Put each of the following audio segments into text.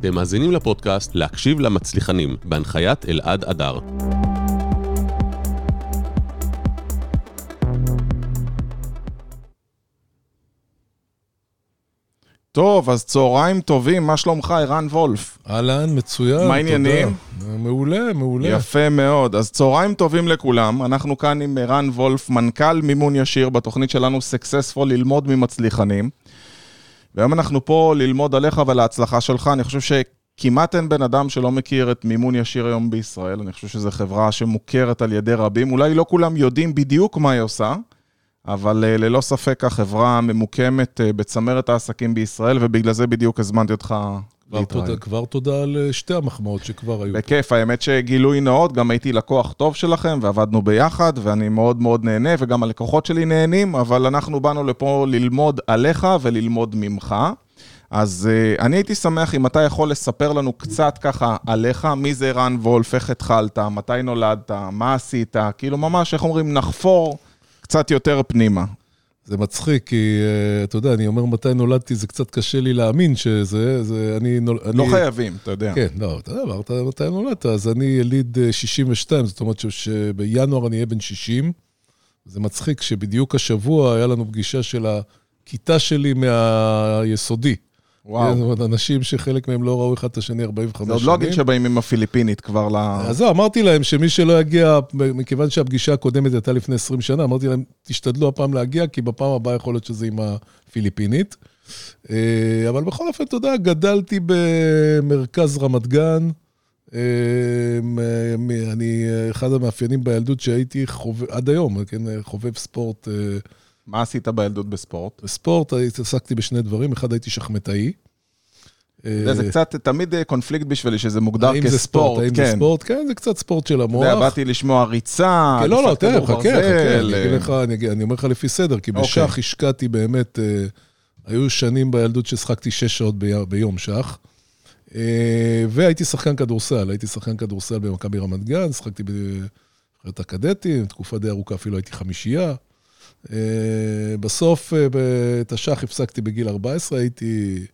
אתם מאזינים לפודקאסט להקשיב למצליחנים, בהנחיית אלעד אדר. טוב, אז צהריים טובים, מה שלומך, ערן וולף? אהלן, מצוין. מה העניינים? מעולה, מעולה. יפה מאוד. אז צהריים טובים לכולם. אנחנו כאן עם ערן וולף, מנכ"ל מימון ישיר בתוכנית שלנו Successful ללמוד ממצליחנים. והיום אנחנו פה ללמוד עליך ועל ההצלחה שלך. אני חושב שכמעט אין בן אדם שלא מכיר את מימון ישיר היום בישראל. אני חושב שזו חברה שמוכרת על ידי רבים. אולי לא כולם יודעים בדיוק מה היא עושה. אבל uh, ללא ספק החברה ממוקמת uh, בצמרת העסקים בישראל, ובגלל זה בדיוק הזמנתי אותך כבר תודה, כבר תודה על אה, שתי המחמאות שכבר היו. בכיף, האמת שגילוי נאות, גם הייתי לקוח טוב שלכם ועבדנו ביחד, ואני מאוד מאוד נהנה, וגם הלקוחות שלי נהנים, אבל אנחנו באנו לפה ללמוד עליך וללמוד ממך. אז uh, אני הייתי שמח אם אתה יכול לספר לנו קצת ככה עליך, מי זה רן וולף, איך התחלת, מתי נולדת, מה עשית, כאילו ממש, איך אומרים, נחפור. קצת יותר פנימה. זה מצחיק, כי uh, אתה יודע, אני אומר מתי נולדתי, זה קצת קשה לי להאמין שזה, זה, אני... נול, לא אני, חייבים, אתה יודע. כן, לא, אתה יודע, אמרת מתי נולדת, אז אני יליד 62, אה, זאת אומרת שבינואר אני אהיה בן 60. זה מצחיק שבדיוק השבוע היה לנו פגישה של הכיתה שלי מהיסודי. וואו. זאת אומרת, אנשים שחלק מהם לא ראו אחד את השני 45 שנים. זה עוד לא הגיל שבאים עם הפיליפינית כבר ל... אז זהו, אמרתי להם שמי שלא יגיע, מכיוון שהפגישה הקודמת הייתה לפני 20 שנה, אמרתי להם, תשתדלו הפעם להגיע, כי בפעם הבאה יכול להיות שזה עם הפיליפינית. אה, אבל בכל אופן, אתה יודע, גדלתי במרכז רמת גן. אה, אני, אחד המאפיינים בילדות שהייתי חובב, עד היום, כן, חובב ספורט. אה, מה עשית בילדות בספורט? בספורט התעסקתי בשני דברים, אחד הייתי שחמטאי. זה קצת תמיד אה, קונפליקט בשבילי שזה מוגדר כספורט. האם זה ספורט, האם זה כן. ספורט? כן, זה קצת ספורט של המוח. אתה יודע, באתי לשמוע ריצה, כן, לא, לא, תראה, חכה, חכה, אני אומר לך לפי סדר, כי בשח אוקיי. השקעתי באמת, אה, היו שנים בילדות ששחקתי שש שעות ביום שח. אה, והייתי שחקן כדורסל, הייתי שחקן כדורסל במכבי רמת גן, שחקתי בנבחרת הקדטים, תקופה די ארוכה אפילו הייתי חמישייה. אה, בסוף אה, את השח הפסקתי בגיל 14, הייתי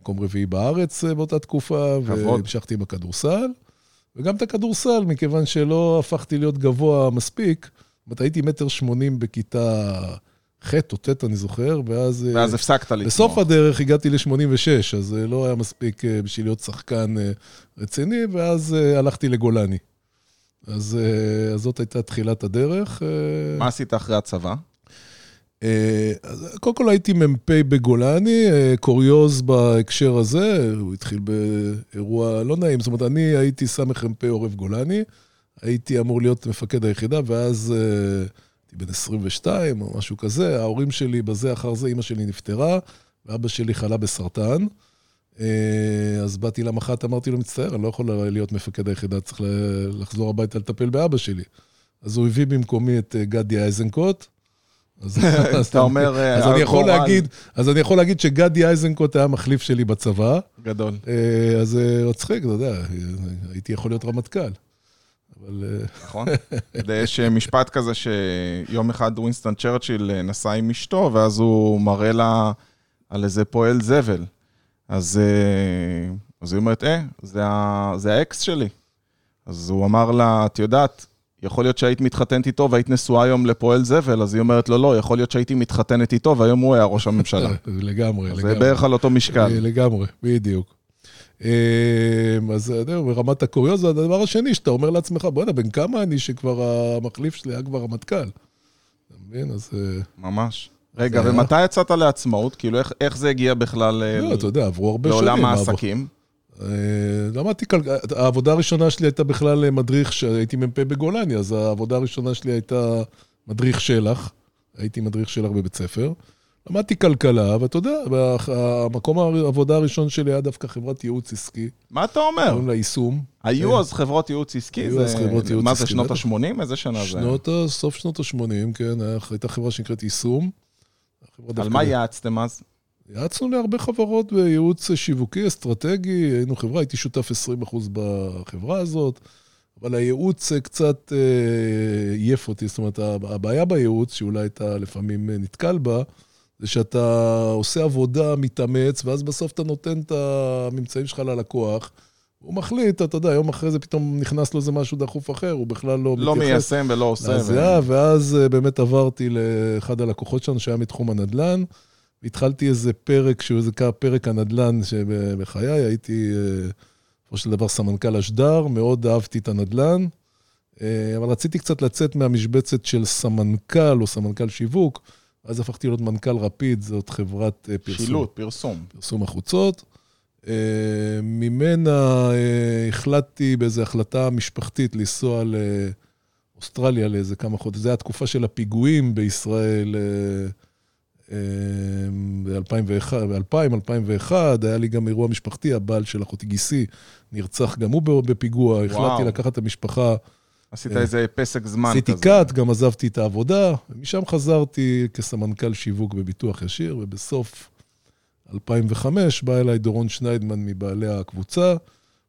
מקום רביעי בארץ אה, באותה תקופה, והמשכתי עם הכדורסל. וגם את הכדורסל, מכיוון שלא הפכתי להיות גבוה מספיק. זאת אומרת, הייתי מטר שמונים בכיתה ח' או ט', אני זוכר, ואז... ואז הפסקת לתמוך. בסוף הדרך הגעתי ל-86, אז לא היה מספיק בשביל להיות שחקן רציני, ואז הלכתי לגולני. אז, אז זאת הייתה תחילת הדרך. מה עשית אחרי הצבא? אה, קודם כל הייתי מ"פ בגולני, אה, קוריוז בהקשר הזה, הוא התחיל באירוע לא נעים, זאת אומרת, אני הייתי סמ"פ עורף גולני, הייתי אמור להיות מפקד היחידה, ואז אה, הייתי בן 22 או משהו כזה, ההורים שלי בזה אחר זה, אימא שלי נפטרה, ואבא שלי חלה בסרטן. אז באתי למח"ט, אמרתי לו, מצטער, אני לא יכול להיות מפקד היחידה, צריך לחזור הביתה לטפל באבא שלי. אז הוא הביא במקומי את גדי איזנקוט. אז אתה אומר, אז אני יכול להגיד, אז אני יכול להגיד שגדי איזנקוט היה מחליף שלי בצבא. גדול. אה, אז זה מצחיק, אתה יודע, הייתי יכול להיות רמטכ"ל. אבל... אה, נכון. יש משפט כזה שיום אחד ווינסטון צ'רצ'יל נסע עם אשתו, ואז הוא מראה לה על איזה פועל זבל. אז, אה, אז היא אומרת, אה, זה האקס שלי. אז הוא אמר לה, את יודעת, יכול להיות שהיית מתחתנת איתו והיית נשואה היום לפועל זבל, אז היא אומרת לו, לא, יכול להיות שהייתי מתחתנת איתו והיום הוא היה ראש הממשלה. לגמרי, לגמרי. זה בערך על אותו משקל. אה, לגמרי, בדיוק. אה, אז זהו, ברמת הקוריוז, הדבר השני, שאתה אומר לעצמך, בוא'נה, בן כמה אני שכבר המחליף שלי היה כבר רמטכ"ל. אתה מבין? אז... אה, ממש. רגע, ומתי יצאת לעצמאות? כאילו, איך זה הגיע בכלל לא. לעולם העסקים? אה, למדתי, העבודה הראשונה שלי הייתה בכלל מדריך, הייתי מ"פ בגולני, אז העבודה הראשונה שלי הייתה מדריך שלח, הייתי מדריך שלח בבית ספר. למדתי כלכלה, ואתה יודע, המקום העבודה הראשון שלי היה דווקא חברת ייעוץ עסקי. מה אתה אומר? קוראים לה יישום. היו כן. אז חברות ייעוץ עסקי? היו אז חברות ייעוץ עסקי. מה זה, שנות ה-80? איזה שנה זה? סוף שנות ה-80, כן, הייתה חברה שנקראת יישום. על מה יעצתם אז? יעצנו להרבה חברות בייעוץ שיווקי, אסטרטגי, היינו חברה, הייתי שותף 20% בחברה הזאת, אבל הייעוץ קצת עייף אה, אותי, זאת אומרת, הבעיה בייעוץ, שאולי אתה לפעמים נתקל בה, זה שאתה עושה עבודה, מתאמץ, ואז בסוף אתה נותן את הממצאים שלך ללקוח. הוא מחליט, אתה יודע, יום אחרי זה פתאום נכנס לו איזה משהו דחוף אחר, הוא בכלל לא, לא מתייחס. לא מיישם ולא עושה. אז ו... ואז אה, באמת עברתי לאחד הלקוחות שלנו שהיה מתחום הנדל"ן, והתחלתי איזה פרק, שהוא איזה פרק הנדל"ן שבחיי, הייתי, אה, בסופו של דבר, סמנכ"ל אשדר, מאוד אהבתי את הנדל"ן, אה, אבל רציתי קצת לצאת מהמשבצת של סמנכ"ל או סמנכ"ל שיווק, אז הפכתי להיות מנכ"ל רפיד, זאת חברת פרסום. שילוט, פרסום. פרסום החוצות. אה, ממנה אה, החלטתי באיזו החלטה משפחתית לנסוע לאוסטרליה לאיזה כמה חודשים. זו הייתה התקופה של הפיגועים בישראל ב-2000, ב 2001, היה לי גם אירוע משפחתי, הבעל של אחותי גיסי נרצח גם הוא בפיגוע, וואו. החלטתי לקחת את המשפחה. עשית איזה פסק זמן כזה. עשיתי קאט, גם עזבתי את העבודה, ומשם חזרתי כסמנכ"ל שיווק בביטוח ישיר, ובסוף 2005 בא אליי דורון שניידמן מבעלי הקבוצה,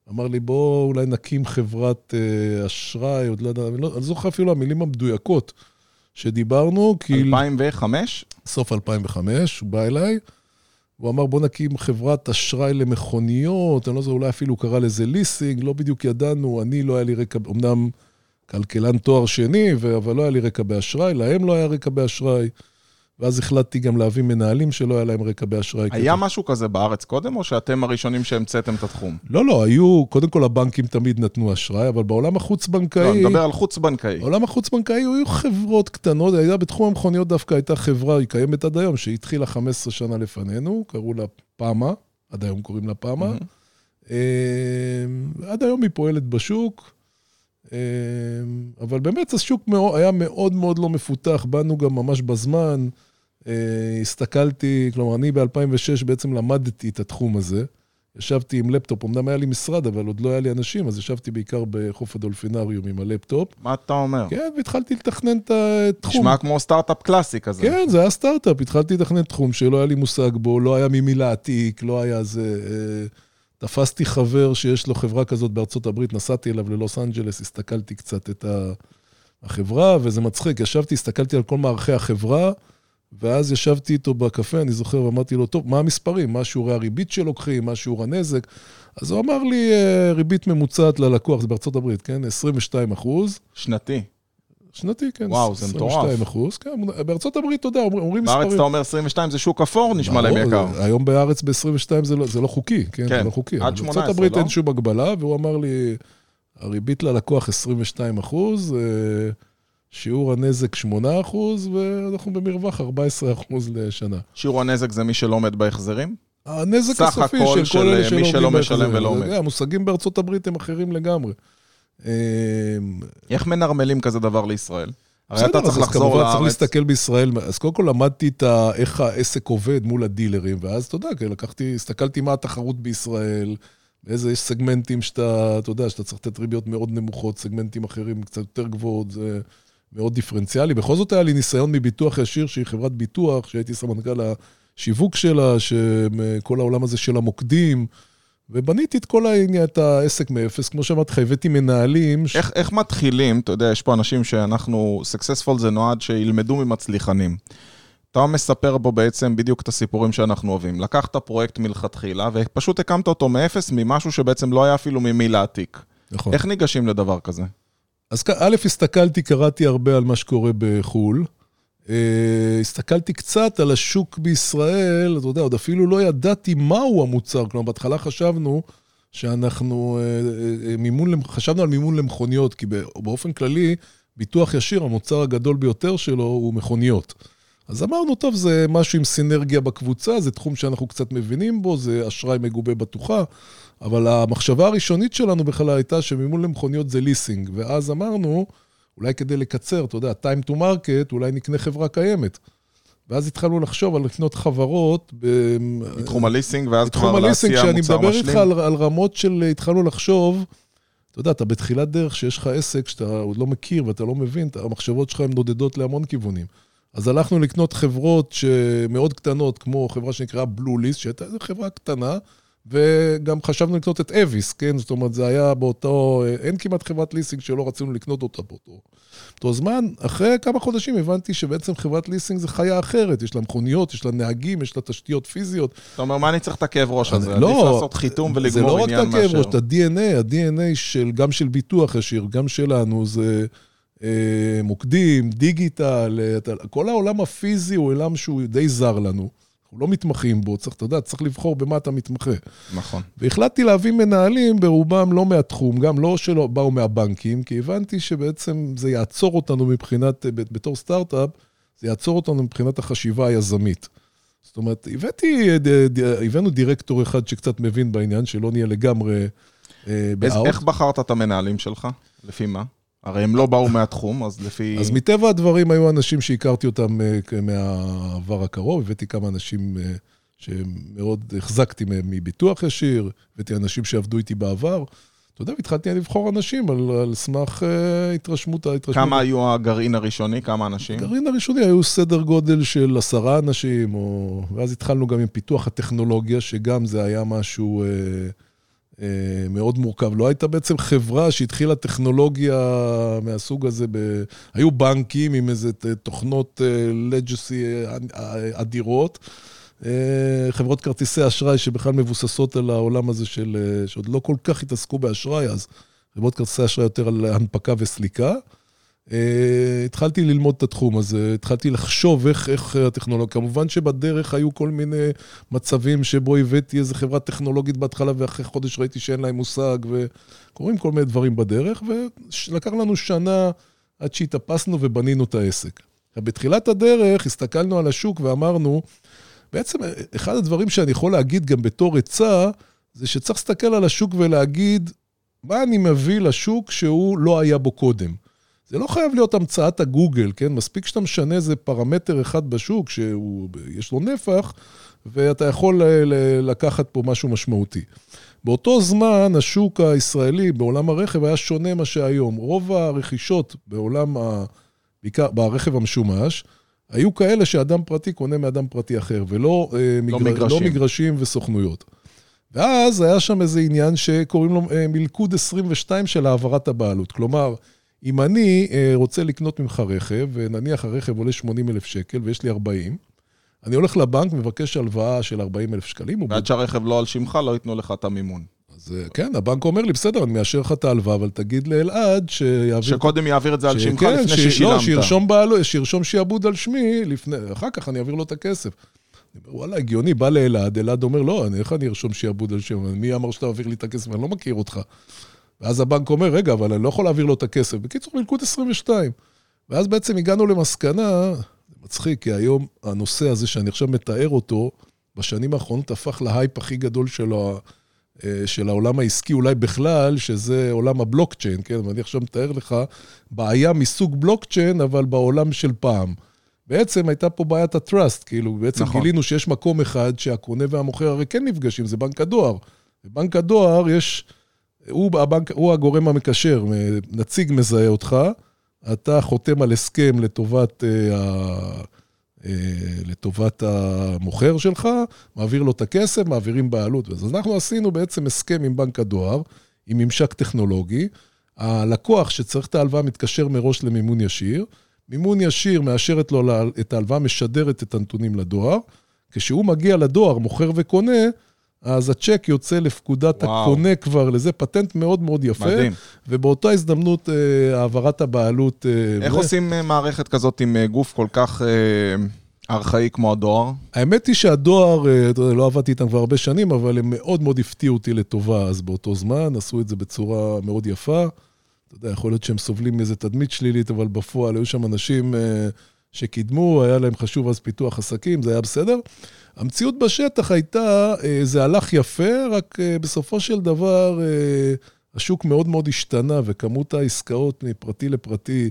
אמר לי, בוא אולי נקים חברת אה, אשראי, עוד לא יודע, אני לא זוכר אפילו המילים המדויקות שדיברנו, כי... 2005? סוף 2005, הוא בא אליי, הוא אמר, בוא נקים חברת אשראי למכוניות, אני לא זוכר, אולי אפילו קרא לזה ליסינג, לא בדיוק ידענו, אני לא היה לי רקע, אמנם כלכלן תואר שני, אבל לא היה לי רקע באשראי, להם לא היה רקע באשראי. ואז החלטתי גם להביא מנהלים שלא היה להם רקע באשראי. היה כתוב. משהו כזה בארץ קודם, או שאתם הראשונים שהמצאתם את התחום? לא, לא, היו, קודם כל הבנקים תמיד נתנו אשראי, אבל בעולם החוץ-בנקאי... לא, נדבר על חוץ-בנקאי. בעולם החוץ-בנקאי היו חברות קטנות, היה בתחום המכוניות דווקא הייתה חברה, היא קיימת עד היום, שהתחילה 15 שנה לפנינו, קראו לה פאמה, עד היום קוראים לה פאמה. Mm-hmm. עד היום היא פועלת בשוק. אבל באמת השוק היה מאוד מאוד לא מפותח, באנו גם ממש בזמן. אה, הסתכלתי, כלומר, אני ב-2006 בעצם למדתי את התחום הזה. ישבתי עם לפטופ, אמנם היה לי משרד, אבל עוד לא היה לי אנשים, אז ישבתי בעיקר בחוף הדולפינריום עם הלפטופ. מה אתה אומר? כן, והתחלתי לתכנן את התחום. נשמע כמו סטארט-אפ קלאסי כזה. כן, זה היה סטארט-אפ, התחלתי לתכנן תחום שלא היה לי מושג בו, לא היה ממי להעתיק, לא היה זה... אה, תפסתי חבר שיש לו חברה כזאת בארצות הברית, נסעתי אליו ללוס אנג'לס, הסתכלתי קצת את החברה, וזה מצחיק, ישבתי, הסתכלתי על כל מערכי החברה, ואז ישבתי איתו בקפה, אני זוכר, ואמרתי לו, טוב, מה המספרים? מה שיעורי הריבית שלוקחים? מה שיעור הנזק? אז הוא אמר לי, אה, ריבית ממוצעת ללקוח, זה בארצות הברית, כן? 22 אחוז. שנתי. שנתי, כן. וואו, זה מטורף. 22 אחוז, כן. בארצות הברית, אתה יודע, אומרים מספרים. בארץ אתה אומר 22 זה שוק אפור, נשמע להם יקר. היום בארץ ב-22 זה, לא, זה לא חוקי, כן? כן, זה לא חוקי. עד 18, לא? בארצות הברית אין שום הגבלה, והוא אמר לי, הריבית ללקוח 22 אחוז, אה, שיעור הנזק 8%, ואנחנו במרווח 14% לשנה. שיעור הנזק זה מי שלא עומד בהחזרים? הנזק הסופי של, של כל אלה שלא עומדים בהחזרים. ולא עומד. המושגים בארצות הברית הם אחרים לגמרי. אמ, איך מנרמלים כזה דבר לישראל? הרי אתה צריך לחזור לארץ. צריך להסתכל בישראל, אז קודם כל למדתי את ה, איך העסק עובד מול הדילרים, ואז אתה יודע, לקחתי, הסתכלתי מה התחרות בישראל, באיזה יש סגמנטים שאתה, אתה יודע, שאתה צריך לתת ריביות מאוד נמוכות, סגמנטים אחרים קצת יותר גבוהות, זה... מאוד דיפרנציאלי. בכל זאת היה לי ניסיון מביטוח ישיר, שהיא חברת ביטוח, שהייתי סמנכ"ל השיווק שלה, שכל העולם הזה של המוקדים, ובניתי את כל העניין, את העסק מאפס. כמו שאמרתי לך, הבאתי מנהלים. ש... איך, איך מתחילים? אתה יודע, יש פה אנשים שאנחנו, successful זה נועד שילמדו ממצליחנים. אתה מספר בו בעצם בדיוק את הסיפורים שאנחנו אוהבים. לקחת פרויקט מלכתחילה ופשוט הקמת אותו מאפס ממשהו שבעצם לא היה אפילו ממי להעתיק. נכון. איך ניגשים לדבר כזה? אז א', הסתכלתי, קראתי הרבה על מה שקורה בחו"ל. אה, הסתכלתי קצת על השוק בישראל, אתה יודע, עוד אפילו לא ידעתי מהו המוצר. כלומר, בהתחלה חשבנו שאנחנו, אה, אה, מימון, חשבנו על מימון למכוניות, כי באופן כללי, ביטוח ישיר, המוצר הגדול ביותר שלו הוא מכוניות. אז אמרנו, טוב, זה משהו עם סינרגיה בקבוצה, זה תחום שאנחנו קצת מבינים בו, זה אשראי מגובה בטוחה, אבל המחשבה הראשונית שלנו בכלל הייתה שמימון למכוניות זה ליסינג, ואז אמרנו, אולי כדי לקצר, אתה יודע, time to market, אולי נקנה חברה קיימת. ואז התחלנו לחשוב על לקנות חברות. בתחום הליסינג, ואז כבר להציע מוצר משלים. בתחום הליסינג, כשאני מדבר איתך על, על רמות של התחלנו לחשוב, אתה יודע, אתה בתחילת דרך שיש לך עסק שאתה עוד לא מכיר ואתה לא מבין, המחשבות שלך הן נודדות להמון כיוונים. אז הלכנו לקנות חברות שמאוד קטנות, כמו חברה שנקראה בלו ליסט, שהייתה חברה קטנה, וגם חשבנו לקנות את אביס, כן? זאת אומרת, זה היה באותו... אין כמעט חברת ליסינג שלא רצינו לקנות אותה באותו, באותו זמן. אחרי כמה חודשים הבנתי שבעצם חברת ליסינג זה חיה אחרת. יש לה מכוניות, יש לה נהגים, יש לה תשתיות פיזיות. אתה אומר, מה אני צריך את הכאב ראש הזה? לא, עדיף לעשות חיתום ולגמור עניין מאשר... זה לא רק את הכאב ראש, את ה-DNA, ה-DNA של, גם של ביטוח ישיר, גם שלנו, זה... אה, מוקדים, דיגיטל, אה, כל העולם הפיזי הוא עולם שהוא די זר לנו. אנחנו לא מתמחים בו, צריך, אתה יודע, צריך לבחור במה אתה מתמחה. נכון. והחלטתי להביא מנהלים, ברובם לא מהתחום, גם לא שלא באו מהבנקים, כי הבנתי שבעצם זה יעצור אותנו מבחינת, בתור סטארט-אפ, זה יעצור אותנו מבחינת החשיבה היזמית. זאת אומרת, הבאתי, הבאנו דירקטור אחד שקצת מבין בעניין, שלא נהיה לגמרי אה, באאוט. איך בחרת את המנהלים שלך? לפי מה? הרי הם לא באו מהתחום, אז לפי... אז מטבע הדברים היו אנשים שהכרתי אותם אה, מהעבר הקרוב, הבאתי כמה אנשים אה, שמאוד החזקתי מהם מביטוח ישיר, הבאתי אנשים שעבדו איתי בעבר. אתה יודע, התחלתי לבחור אנשים על, על סמך uh, התרשמות, ההתרשמות. כמה היו הגרעין הראשוני? כמה אנשים? הגרעין הראשוני היו סדר גודל של עשרה אנשים, או... ואז התחלנו גם עם פיתוח הטכנולוגיה, שגם זה היה משהו... Uh, מאוד מורכב. לא הייתה בעצם חברה שהתחילה טכנולוגיה מהסוג הזה. ב... היו בנקים עם איזה תוכנות לג'סי אה, אה, אדירות. חברות כרטיסי אשראי שבכלל מבוססות על העולם הזה של... שעוד לא כל כך התעסקו באשראי אז. חברות כרטיסי אשראי יותר על הנפקה וסליקה. Uh, התחלתי ללמוד את התחום הזה, התחלתי לחשוב איך, איך הטכנולוגיה, כמובן שבדרך היו כל מיני מצבים שבו הבאתי איזה חברה טכנולוגית בהתחלה ואחרי חודש ראיתי שאין להם מושג וקורים כל מיני דברים בדרך ולקח לנו שנה עד שהתאפסנו ובנינו את העסק. בתחילת הדרך הסתכלנו על השוק ואמרנו, בעצם אחד הדברים שאני יכול להגיד גם בתור עצה, זה שצריך להסתכל על השוק ולהגיד, מה אני מביא לשוק שהוא לא היה בו קודם. זה לא חייב להיות המצאת הגוגל, כן? מספיק שאתה משנה איזה פרמטר אחד בשוק שיש לו נפח, ואתה יכול לקחת פה משהו משמעותי. באותו זמן, השוק הישראלי בעולם הרכב היה שונה מה שהיום. רוב הרכישות בעולם, ה... בעיקר ברכב המשומש, היו כאלה שאדם פרטי קונה מאדם פרטי אחר, ולא אה, לא, מגר... מגרשים. לא מגרשים וסוכנויות. ואז היה שם איזה עניין שקוראים לו אה, מלכוד 22 של העברת הבעלות. כלומר, אם אני אה, רוצה לקנות ממך רכב, ונניח הרכב עולה 80 אלף שקל ויש לי 40, אני הולך לבנק, מבקש הלוואה של 40 אלף שקלים. ועד שהרכב לא על שמך, לא ייתנו לך את המימון. אז אה, כן, הבנק אומר לי, בסדר, אני מאשר לך את ההלוואה, אבל תגיד לאלעד שיעביר... שקודם יעביר את זה על שמך כן, לפני ש... ששילמת. לא, שירשום, בעלו, שירשום שיעבוד על שמי, לפני, אחר כך אני אעביר לו את הכסף. וואלה, הגיוני, בא לאלעד, אלעד אומר, לא, איך אני ארשום שיעבוד על שמי? מי אמר שאתה מעביר לי את הכסף? אני לא מכיר אותך. ואז הבנק אומר, רגע, אבל אני לא יכול להעביר לו את הכסף. בקיצור, מלכוד 22. ואז בעצם הגענו למסקנה, מצחיק, כי היום הנושא הזה שאני עכשיו מתאר אותו, בשנים האחרונות הפך להייפ הכי גדול של, ה, אה, של העולם העסקי, אולי בכלל, שזה עולם הבלוקצ'יין, כן? ואני עכשיו מתאר לך בעיה מסוג בלוקצ'יין, אבל בעולם של פעם. בעצם הייתה פה בעיית הטראסט, כאילו, בעצם נכון. גילינו שיש מקום אחד שהקונה והמוכר הרי כן נפגשים, זה בנק הדואר. בבנק הדואר יש... הוא, הבנק, הוא הגורם המקשר, נציג מזהה אותך, אתה חותם על הסכם לטובת, uh, uh, לטובת המוכר שלך, מעביר לו את הכסף, מעבירים בעלות. אז אנחנו עשינו בעצם הסכם עם בנק הדואר, עם ממשק טכנולוגי. הלקוח שצריך את ההלוואה מתקשר מראש למימון ישיר. מימון ישיר מאשרת לו את ההלוואה, משדרת את הנתונים לדואר. כשהוא מגיע לדואר, מוכר וקונה, אז הצ'ק יוצא לפקודת וואו. הקונה כבר, לזה פטנט מאוד מאוד יפה. מדהים. ובאותה הזדמנות, אה, העברת הבעלות... אה, איך ו... עושים אה, מערכת כזאת עם גוף כל כך ארכאי כמו הדואר? האמת היא שהדואר, לא עבדתי איתם כבר הרבה שנים, אבל הם מאוד מאוד הפתיעו אותי לטובה אז באותו זמן, עשו את זה בצורה מאוד יפה. אתה יודע, יכול להיות שהם סובלים מאיזה תדמית שלילית, אבל בפועל היו שם אנשים שקידמו, היה להם חשוב אז פיתוח עסקים, זה היה בסדר. המציאות בשטח הייתה, אה, זה הלך יפה, רק אה, בסופו של דבר אה, השוק מאוד מאוד השתנה, וכמות העסקאות מפרטי לפרטי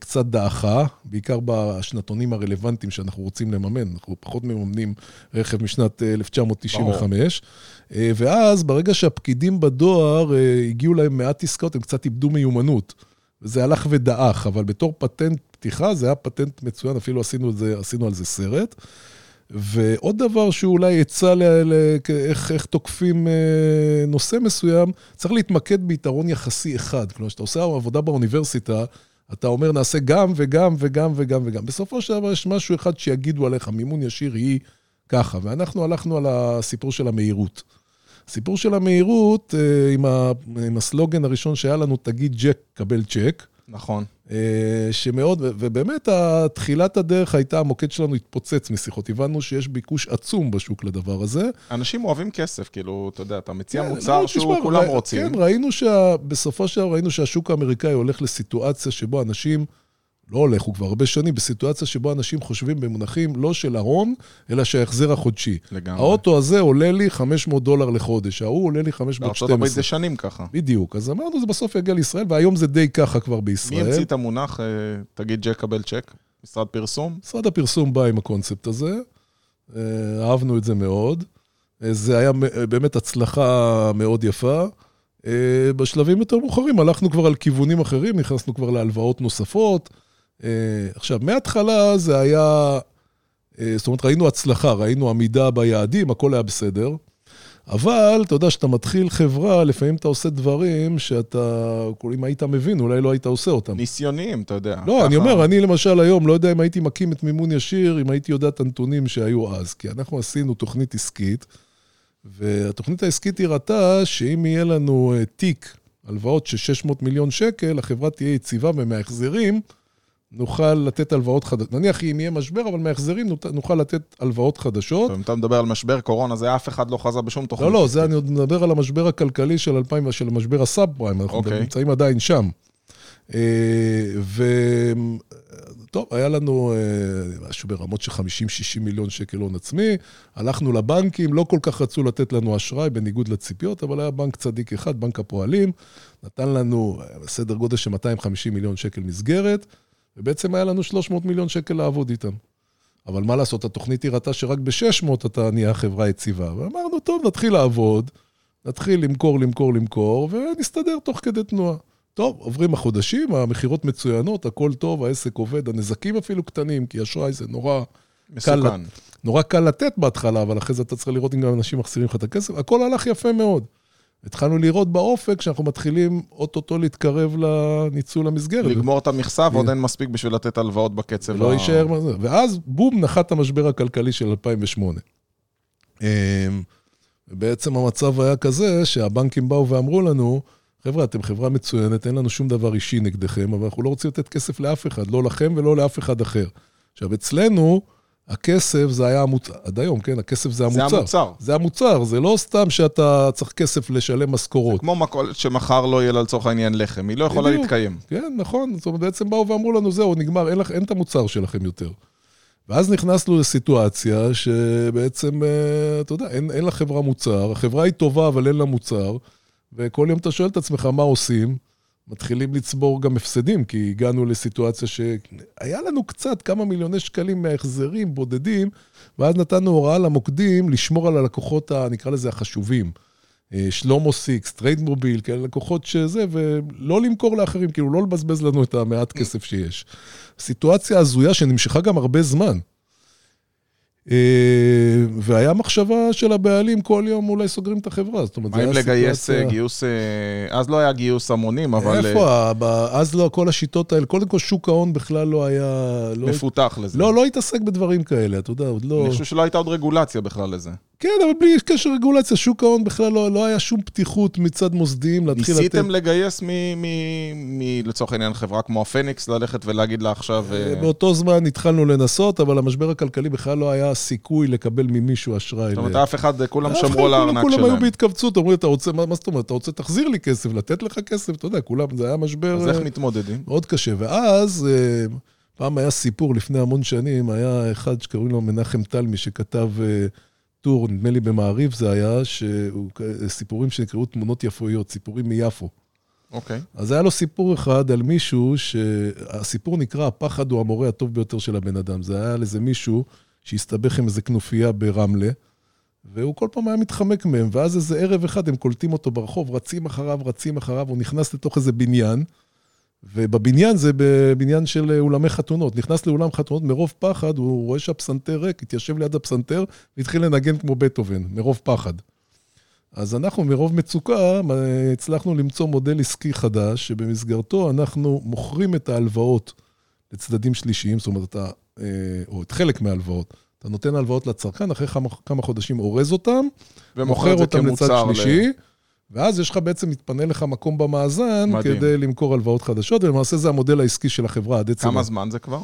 קצת דעכה, בעיקר בשנתונים הרלוונטיים שאנחנו רוצים לממן. אנחנו פחות מממנים רכב משנת 1995. ואז, ברגע שהפקידים בדואר הגיעו להם מעט עסקאות, הם קצת איבדו מיומנות. וזה הלך ודעך, אבל בתור פטנט פתיחה זה היה פטנט מצוין, אפילו עשינו, זה, עשינו על זה סרט. ועוד דבר שאולי עצה איך, איך תוקפים אה, נושא מסוים, צריך להתמקד ביתרון יחסי אחד. כלומר, כשאתה עושה עבודה באוניברסיטה, אתה אומר, נעשה גם וגם וגם וגם וגם. בסופו של דבר יש משהו אחד שיגידו עליך, מימון ישיר היא ככה. ואנחנו הלכנו על הסיפור של המהירות. הסיפור של המהירות, אה, עם, ה, עם הסלוגן הראשון שהיה לנו, תגיד ג'ק, קבל צ'ק. נכון. אה, שמאוד, ובאמת, תחילת הדרך הייתה, המוקד שלנו התפוצץ משיחות. הבנו שיש ביקוש עצום בשוק לדבר הזה. אנשים אוהבים כסף, כאילו, אתה יודע, אתה מציע כן, מוצר לא, שהוא כולם רוצים. כן, ראינו שבסופו של דבר ראינו שהשוק האמריקאי הולך לסיטואציה שבו אנשים... לא הולך, הוא כבר הרבה שנים, בסיטואציה שבו אנשים חושבים במונחים לא של ההון, אלא שההחזר החודשי. לגמרי. האוטו הזה עולה לי 500 דולר לחודש, ההוא עולה לי 512. בארצות הברית זה שנים ככה. בדיוק. אז אמרנו, זה בסוף יגיע לישראל, והיום זה די ככה כבר בישראל. מי המציא את המונח, אה, תגיד ג'ק קבל צ'ק? משרד פרסום? משרד הפרסום בא עם הקונספט הזה, אה, אהבנו את זה מאוד. אה, זה היה באמת הצלחה מאוד יפה. בשלבים יותר מאוחרים הלכנו כבר על כיוונים אחרים, נכנסנו כבר להלוואות נוספות. אה, עכשיו, מההתחלה זה היה, אה, זאת אומרת, ראינו הצלחה, ראינו עמידה ביעדים, הכל היה בסדר. אבל, אתה יודע, כשאתה מתחיל חברה, לפעמים אתה עושה דברים שאתה, אם היית מבין, אולי לא היית עושה אותם. ניסיוניים, אתה יודע. לא, ככה... אני אומר, אני למשל היום לא יודע אם הייתי מקים את מימון ישיר, אם הייתי יודע את הנתונים שהיו אז. כי אנחנו עשינו תוכנית עסקית, והתוכנית העסקית הראתה שאם יהיה לנו אה, תיק הלוואות של 600 מיליון שקל, החברה תהיה יציבה ומההחזרים, נוכל לתת הלוואות חדשות. נניח אם יהיה משבר, אבל מהחזרים נוכל לתת הלוואות חדשות. אם אתה מדבר על משבר קורונה, זה אף אחד לא חזר בשום תוכנית. לא, לא, זה אני עוד מדבר על המשבר הכלכלי של 2000, של המשבר הסאב פריים, אנחנו okay. אוקיי. נמצאים עדיין שם. אה, ו... טוב, היה לנו אה, משהו ברמות של 50-60 מיליון שקל הון עצמי, הלכנו לבנקים, לא כל כך רצו לתת לנו אשראי, בניגוד לציפיות, אבל היה בנק צדיק אחד, בנק הפועלים, נתן לנו אה, סדר גודל של 250 מיליון שקל מסגרת. ובעצם היה לנו 300 מיליון שקל לעבוד איתם. אבל מה לעשות, התוכנית הראתה שרק ב-600 אתה נהיה חברה יציבה. ואמרנו, טוב, נתחיל לעבוד, נתחיל למכור, למכור, למכור, ונסתדר תוך כדי תנועה. טוב, עוברים החודשים, המכירות מצוינות, הכל טוב, העסק עובד, הנזקים אפילו קטנים, כי אשראי זה נורא... מסוכן. קל, נורא קל לתת בהתחלה, אבל אחרי זה אתה צריך לראות אם גם אנשים מחזירים לך את הכסף. הכל הלך יפה מאוד. התחלנו לראות באופק שאנחנו מתחילים אוטוטו להתקרב לניצול המסגרת. לגמור את המכסה ועוד אין מספיק בשביל לתת הלוואות בקצב. לא יישאר מה זה. ואז בום, נחת המשבר הכלכלי של 2008. אמ, ובעצם המצב היה כזה שהבנקים באו ואמרו לנו, חבר'ה, אתם חברה מצוינת, אין לנו שום דבר אישי נגדכם, אבל אנחנו לא רוצים לתת כסף לאף אחד, לא לכם ולא לאף אחד אחר. עכשיו, אצלנו, הכסף זה היה המוצר, עד היום, כן? הכסף זה המוצר. זה המוצר. זה המוצר, זה לא סתם שאתה צריך כסף לשלם משכורות. זה כמו מכולת שמחר לא יהיה לה לצורך העניין לחם, היא לא יכולה בדיוק. להתקיים. כן, נכון. זאת אומרת, בעצם באו ואמרו לנו, זהו, נגמר, אין, לך, אין את המוצר שלכם יותר. ואז נכנסנו לסיטואציה שבעצם, אה, אתה יודע, אין, אין לחברה מוצר, החברה היא טובה, אבל אין לה מוצר, וכל יום אתה שואל את עצמך מה עושים. מתחילים לצבור גם הפסדים, כי הגענו לסיטואציה שהיה לנו קצת כמה מיליוני שקלים מההחזרים בודדים, ואז נתנו הוראה למוקדים לשמור על הלקוחות, נקרא לזה החשובים. אה, שלמה SIXT, Trade Mobile, כאלה לקוחות שזה, ולא למכור לאחרים, כאילו לא לבזבז לנו את המעט כסף שיש. סיטואציה הזויה שנמשכה גם הרבה זמן. אה, והיה מחשבה של הבעלים, כל יום אולי סוגרים את החברה. זאת אומרת, מה אם לגייס אה, גיוס, אה, אז לא היה גיוס המונים, אבל... איפה? אז לא, כל השיטות האלה, קודם כל שוק ההון בכלל לא היה... לא מפותח לזה. לא, לא התעסק בדברים כאלה, אתה יודע, עוד לא... אני חושב שלא הייתה עוד רגולציה בכלל לזה. כן, אבל בלי קשר רגולציה, שוק ההון בכלל לא, לא היה שום פתיחות מצד מוסדיים להתחיל לתת... ניסיתם לגייס מ, מ, מ, לצורך העניין חברה כמו הפניקס, ללכת ולהגיד לה עכשיו... אה, באותו זמן התחלנו לנסות, אבל המשבר הכלכלי בכלל לא היה סיכוי לקבל ממישהו אשראי. זאת אומרת, אף אחד, כולם שמרו על הארנק שלהם. כולם היו בהתכווצות, אמרו אתה רוצה, מה זאת אומרת, אתה רוצה, תחזיר לי כסף, לתת לך כסף, אתה יודע, כולם, זה היה משבר... אז איך אה, מתמודדים? מאוד קשה. ואז... אה, פעם היה סיפור לפני המון שנים, היה אחד שקוראים לו מנחם תלמי, שכתב טור, נדמה לי במעריב זה היה, סיפורים שנקראו תמונות יפויות, סיפורים מיפו. אוקיי. Okay. אז היה לו סיפור אחד על מישהו, שהסיפור נקרא, הפחד הוא המורה הטוב ביותר של הבן אדם. זה היה על איזה מישהו שהסתבך עם איזה כנופיה ברמלה, והוא כל פעם היה מתחמק מהם, ואז איזה ערב אחד הם קולטים אותו ברחוב, רצים אחריו, רצים אחריו, הוא נכנס לתוך איזה בניין, ובבניין זה בבניין של אולמי חתונות. נכנס לאולם חתונות, מרוב פחד, הוא רואה שהפסנתר ריק, התיישב ליד הפסנתר, והתחיל לנגן כמו בטהובן, מרוב פחד. אז אנחנו, מרוב מצוקה, הצלחנו למצוא מודל עסקי חדש, שבמסגרתו אנחנו מוכרים את ההלוואות לצדדים שלישיים, זאת אומרת, אתה, אה, או את חלק מההלוואות. אתה נותן הלוואות לצרכן, אחרי כמה, כמה חודשים אורז אותם, ומוכר אותם לצד שלישי. ל... ואז יש לך בעצם, מתפנה לך מקום במאזן מדהים. כדי למכור הלוואות חדשות, ולמעשה זה המודל העסקי של החברה עד עצם... כמה זמן זה כבר?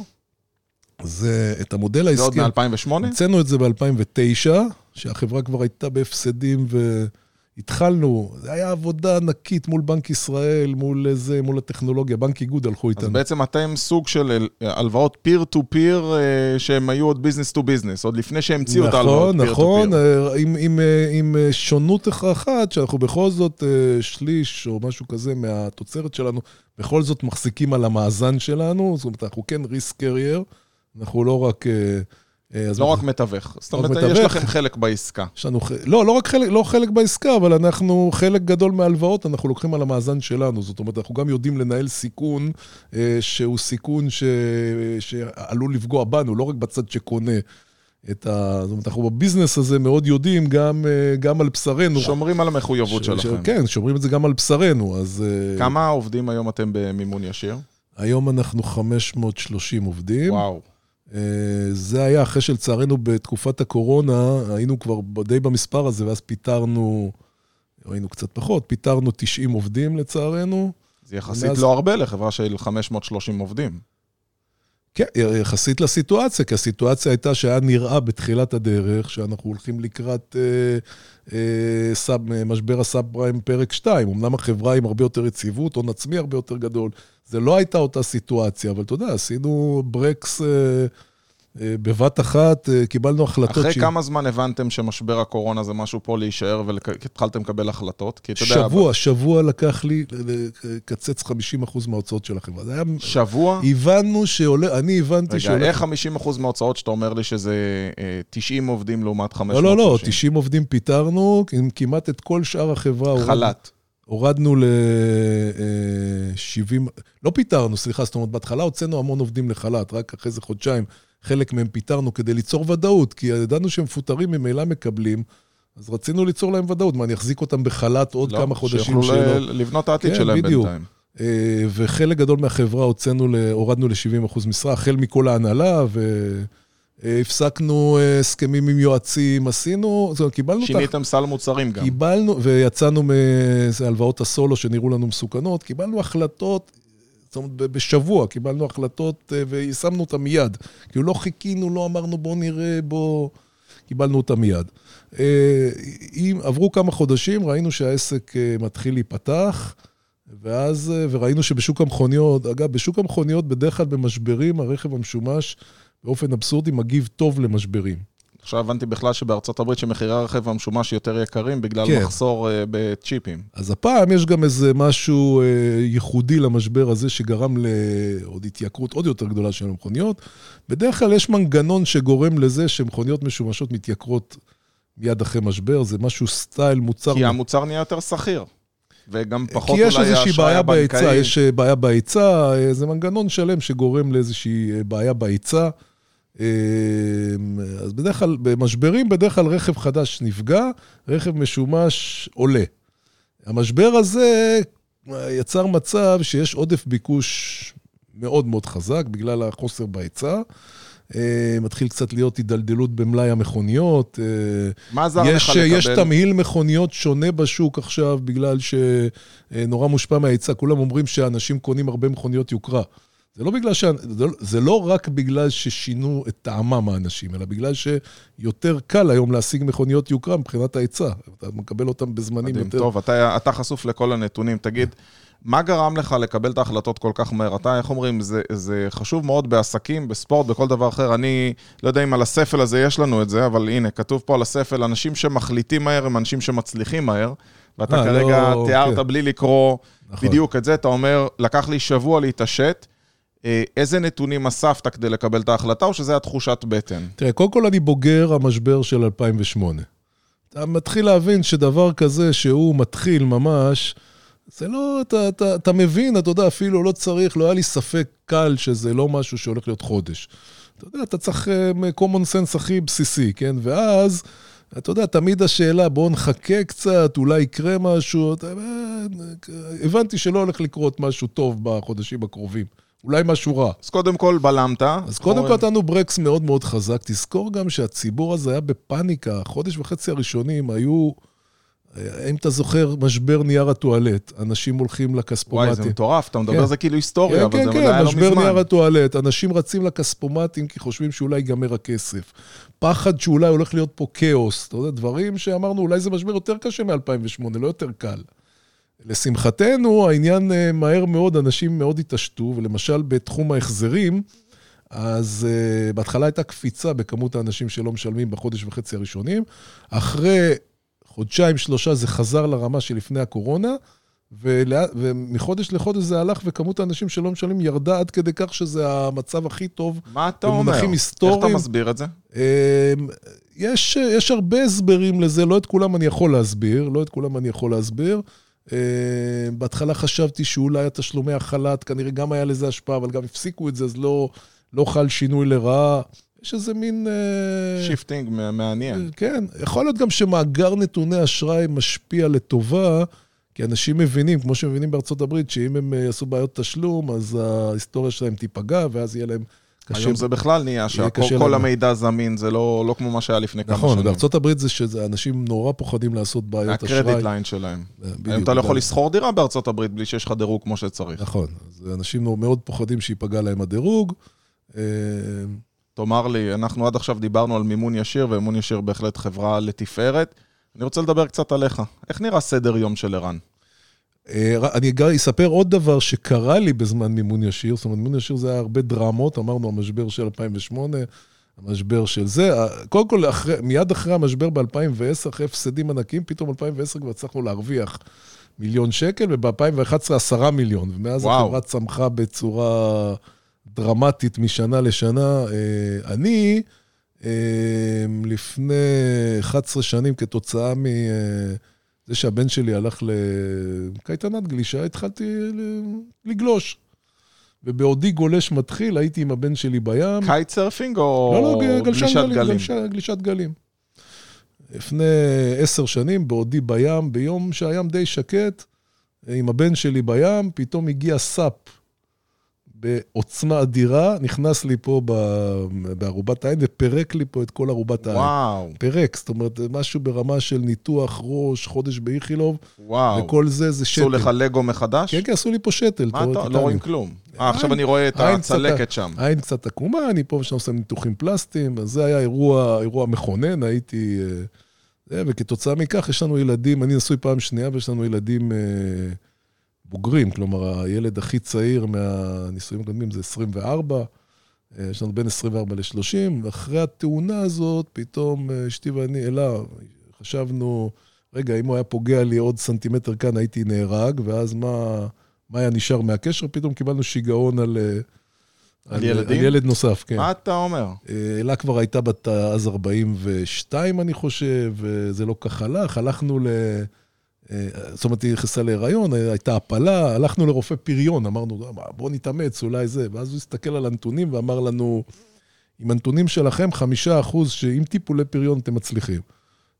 זה את המודל העסקי... זה עוד מ-2008? המצאנו את זה ב-2009, שהחברה כבר הייתה בהפסדים ו... התחלנו, זה היה עבודה ענקית מול בנק ישראל, מול זה, מול הטכנולוגיה, בנק איגוד הלכו איתנו. אז בעצם אתם סוג של הלוואות peer to peer, שהם היו עוד business to business, עוד לפני שהמציאו את ההלוואות peer to peer. נכון, נכון, עם, עם, עם שונות אחת, שאנחנו בכל זאת אה, שליש או משהו כזה מהתוצרת שלנו, בכל זאת מחזיקים על המאזן שלנו, זאת אומרת, אנחנו כן ריסק קרייר, אנחנו לא רק... אה, אה, לא רק מתווך, זאת אומרת, יש לכם חלק בעסקה. יש לנו, לא, לא רק חלק, לא חלק בעסקה, אבל אנחנו, חלק גדול מההלוואות, אנחנו לוקחים על המאזן שלנו. זאת אומרת, אנחנו גם יודעים לנהל סיכון, אה, שהוא סיכון ש, שעלול לפגוע בנו, לא רק בצד שקונה. את ה... זאת אומרת, אנחנו בביזנס הזה מאוד יודעים גם, אה, גם על בשרנו. שומרים על המחויבות ש... שלכם. ש... כן, שומרים את זה גם על בשרנו, אז... כמה עובדים היום אתם במימון ישיר? היום אנחנו 530 עובדים. וואו. אה, זה היה אחרי שלצערנו בתקופת הקורונה, היינו כבר די במספר הזה, ואז פיטרנו, היינו קצת פחות, פיטרנו 90 עובדים לצערנו. זה יחסית ומאז... לא הרבה לחברה של 530 עובדים. כן, יחסית לסיטואציה, כי הסיטואציה הייתה שהיה נראה בתחילת הדרך שאנחנו הולכים לקראת אה, אה, סאב, משבר הסאב פריים פרק 2. אמנם החברה עם הרבה יותר יציבות, הון עצמי הרבה יותר גדול. זה לא הייתה אותה סיטואציה, אבל אתה יודע, עשינו ברקס... אה, אה, בבת אחת אה, קיבלנו החלטות... אחרי ש... כמה זמן הבנתם שמשבר הקורונה זה משהו פה להישאר והתחלתם לקבל החלטות? כי אתה יודע... שבוע, שבוע לקח לי לקצץ 50% מההוצאות של החברה. זה היה... שבוע? הבנו שעולה, אני הבנתי רגע, שעולה... רגע, איך 50% מההוצאות שאתה אומר לי שזה 90 אה, עובדים לעומת 530? לא, לא, לא, 90 עובדים פיטרנו, כמעט את כל שאר החברה. חל"ת. הורדנו ל-70, לא פיטרנו, סליחה, זאת אומרת, בהתחלה הוצאנו המון עובדים לחל"ת, רק אחרי איזה חודשיים חלק מהם פיטרנו כדי ליצור ודאות, כי ידענו שהם מפוטרים ממילא מקבלים, אז רצינו ליצור להם ודאות. מה, אני אחזיק אותם בחל"ת עוד לא, כמה חודשים? שיוכלו שלא... לבנות את העתיד כן, שלהם בדיוק. בינתיים. אה, וחלק גדול מהחברה הוצאנו, הורדנו ל-70% משרה, החל מכל ההנהלה, והפסקנו אה, הסכמים עם יועצים, עשינו, זאת אומרת, קיבלנו... שיניתם סל מוצרים גם. קיבלנו, ויצאנו מהלוואות הסולו שנראו לנו מסוכנות, קיבלנו החלטות זאת אומרת, בשבוע קיבלנו החלטות אה, ויישמנו אותן מיד. כאילו לא חיכינו, לא אמרנו בוא נראה, בוא... קיבלנו אותה מיד. אה, אם עברו כמה חודשים, ראינו שהעסק אה, מתחיל להיפתח, ואז, וראינו שבשוק המכוניות, אגב, בשוק המכוניות בדרך כלל במשברים, הרכב המשומש באופן אבסורדי מגיב טוב למשברים. עכשיו הבנתי בכלל שבארצות הברית שמחירי הרכב המשומש יותר יקרים בגלל כן. מחסור uh, בצ'יפים. אז הפעם יש גם איזה משהו uh, ייחודי למשבר הזה שגרם לעוד התייקרות עוד יותר גדולה של המכוניות. בדרך כלל יש מנגנון שגורם לזה שמכוניות משומשות מתייקרות מיד אחרי משבר, זה משהו סטייל מוצר... כי המוצר נהיה יותר שכיר. וגם פחות אולי האשראי הבנקאי. כי יש איזושהי בעיה בהיצע, יש בעיה בהיצע, זה מנגנון שלם שגורם לאיזושהי בעיה בהיצע. אז בדרך כלל, במשברים, בדרך כלל רכב חדש נפגע, רכב משומש עולה. המשבר הזה יצר מצב שיש עודף ביקוש מאוד מאוד חזק בגלל החוסר בהיצע. אה, מתחיל קצת להיות הידלדלות במלאי המכוניות. אה, מה עזר לך לקבל? יש תמהיל מכוניות שונה בשוק עכשיו, בגלל שנורא מושפע מההיצע. כולם אומרים שאנשים קונים הרבה מכוניות יוקרה. זה לא בגלל ש... זה, לא- זה לא רק בגלל ששינו את טעמם האנשים, אלא בגלל שיותר קל היום להשיג מכוניות יוקרה מבחינת ההיצע. אתה מקבל אותם בזמנים מדהים, יותר... טוב, אתה, אתה חשוף לכל הנתונים. תגיד, מה גרם לך לקבל את ההחלטות כל כך מהר? אתה, איך אומרים, זה, זה חשוב מאוד בעסקים, בספורט, בכל דבר אחר. אני לא יודע אם על הספל הזה יש לנו את זה, אבל הנה, כתוב פה על הספל, אנשים שמחליטים מהר הם אנשים שמצליחים מהר. ואתה 아, אה, כרגע לא, תיארת כן. בלי לקרוא נכון. בדיוק את זה, אתה אומר, לקח לי שבוע להתעשת. אה, איזה נתונים אספת כדי לקבל את ההחלטה, או שזה התחושת בטן? תראה, קודם כל אני בוגר המשבר של 2008. אתה מתחיל להבין שדבר כזה שהוא מתחיל ממש, זה לא, אתה, אתה, אתה מבין, אתה יודע, אפילו לא צריך, לא היה לי ספק קל שזה לא משהו שהולך להיות חודש. אתה יודע, אתה צריך uh, common sense הכי בסיסי, כן? ואז, אתה יודע, תמיד השאלה, בואו נחכה קצת, אולי יקרה משהו. אתה, הבנתי שלא הולך לקרות משהו טוב בחודשים הקרובים. אולי משהו רע. אז קודם כל בלמת. אז קודם כל נתנו ברקס מאוד מאוד חזק. תזכור גם שהציבור הזה היה בפאניקה. חודש וחצי הראשונים היו... אם אתה זוכר, משבר נייר הטואלט, אנשים הולכים לכספומטים. וואי, זה מטורף, אתה מדבר, כן. זה כאילו היסטוריה, כן, אבל כן, זה היה לא מזמן. משבר נייר הטואלט, אנשים רצים לכספומטים כי חושבים שאולי ייגמר הכסף. פחד שאולי הולך להיות פה כאוס, אתה יודע, דברים שאמרנו, אולי זה משבר יותר קשה מ-2008, לא יותר קל. לשמחתנו, העניין אה, מהר מאוד, אנשים מאוד התעשתו, ולמשל בתחום ההחזרים, אז uh, בהתחלה הייתה קפיצה בכמות האנשים שלא משלמים בחודש וחצי הראשונים. אחרי חודשיים, שלושה, זה חזר לרמה שלפני הקורונה, ולה... ומחודש לחודש זה הלך, וכמות האנשים שלא משלמים ירדה עד כדי כך שזה המצב הכי טוב. מה אתה אומר? היסטוריים. איך אתה מסביר את זה? אמ, יש, יש הרבה הסברים לזה, לא את כולם אני יכול להסביר, לא את כולם אני יכול להסביר. אמ, בהתחלה חשבתי שאולי התשלומי החל"ת, כנראה גם היה לזה השפעה, אבל גם הפסיקו את זה, אז לא, לא חל שינוי לרעה. יש איזה מין... shifting מעניין. כן, יכול להיות גם שמאגר נתוני אשראי משפיע לטובה, כי אנשים מבינים, כמו שמבינים בארצות הברית, שאם הם יעשו בעיות תשלום, אז ההיסטוריה שלהם תיפגע, ואז יהיה להם קשה. היום זה בכלל נהיה שכל המידע זמין, זה לא, לא כמו מה שהיה לפני כמה נכון, שנים. נכון, בארצות הברית זה שאנשים נורא פוחדים לעשות בעיות אשראי. הקרדיט ליין שלהם. היום אתה לא יכול לסחור דירה בארצות הברית בלי שיש לך דירוג כמו שצריך. נכון, אז אנשים מאוד פוחדים שייפגע להם הדירוג. תאמר לי, אנחנו עד עכשיו דיברנו על מימון ישיר, ומימון ישיר בהחלט חברה לתפארת. אני רוצה לדבר קצת עליך. איך נראה סדר יום של ערן? אני אספר עוד דבר שקרה לי בזמן מימון ישיר, זאת אומרת, מימון ישיר זה היה הרבה דרמות, אמרנו, המשבר של 2008, המשבר של זה. קודם כל, אחרי, מיד אחרי המשבר ב-2010, אחרי הפסדים ענקים, פתאום 2010 כבר הצלחנו להרוויח מיליון שקל, וב-2011 עשרה מיליון, ומאז וואו. החברה צמחה בצורה... דרמטית משנה לשנה. אני, לפני 11 שנים, כתוצאה מזה שהבן שלי הלך לקייטנת גלישה, התחלתי לגלוש. ובעודי גולש מתחיל, הייתי עם הבן שלי בים. kite surfing או לא, לא, גלישת גלים? גלים? גלישה, גלישת גלים. לפני עשר שנים, בעודי בים, ביום שהים די שקט, עם הבן שלי בים, פתאום הגיע SUP בעוצמה אדירה, נכנס לי פה בארובת העין ופירק לי פה את כל ארובת העין. וואו. פירק, זאת אומרת, משהו ברמה של ניתוח ראש, חודש באיכילוב. וואו. וכל זה, זה שתל. עשו לך לגו מחדש? כן, כן, עשו לי פה שתל. מה אתה, לא רואים כלום. אה, עכשיו אני רואה את הצלקת שם. העין קצת עקומה, אני פה ושם עושה ניתוחים פלסטיים, אז זה היה אירוע, אירוע מכונן, הייתי... אה, וכתוצאה מכך יש לנו ילדים, אני נשוי פעם שנייה ויש לנו ילדים... אה, בוגרים, כלומר, הילד הכי צעיר מהנישואים הקודמים זה 24, אה, יש לנו בין 24 ל-30, ואחרי התאונה הזאת, פתאום אה, אשתי ואני, אלה, חשבנו, רגע, אם הוא היה פוגע לי עוד סנטימטר כאן, הייתי נהרג, ואז מה, מה היה נשאר מהקשר? פתאום קיבלנו שיגעון על... אה, על ילדים? על ילד נוסף, כן. מה אתה אומר? אלה כבר הייתה בת אז 42, אני חושב, וזה לא כך הלך. הלכנו ל... אה, זאת אומרת, היא נכנסה להיריון, הייתה הפלה, הלכנו לרופא פריון, אמרנו, בואו נתאמץ, אולי זה. ואז הוא הסתכל על הנתונים ואמר לנו, עם הנתונים שלכם, חמישה אחוז שעם טיפולי פריון אתם מצליחים.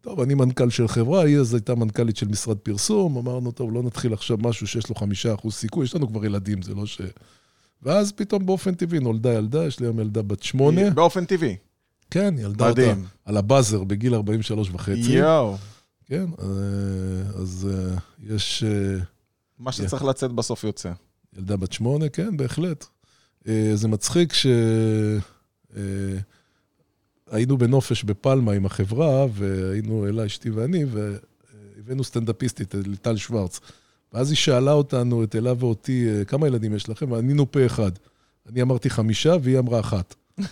טוב, אני מנכ"ל של חברה, היא אז הייתה מנכ"לית של משרד פרסום, אמרנו, טוב, לא נתחיל עכשיו משהו שיש לו חמישה אחוז סיכוי, יש לנו כבר ילדים, זה לא ש... ואז פתאום באופן טבעי נולדה ילדה, יש לי היום ילדה בת שמונה. באופן טבעי. כן, ילדה אותה על הבאזר בגיל 43 וחצי. יואו. כן, אה, אז אה, יש... אה, מה שצריך לצאת בסוף יוצא. ילדה בת שמונה, כן, בהחלט. זה מצחיק שהיינו בנופש בפלמה עם החברה, והיינו, אלה אשתי ואני, והבאנו סטנדאפיסטית, ליטל שוורץ. ואז היא שאלה אותנו, את אלה ואותי, כמה ילדים יש לכם? וענינו פה אחד. אני אמרתי חמישה, והיא אמרה אחת.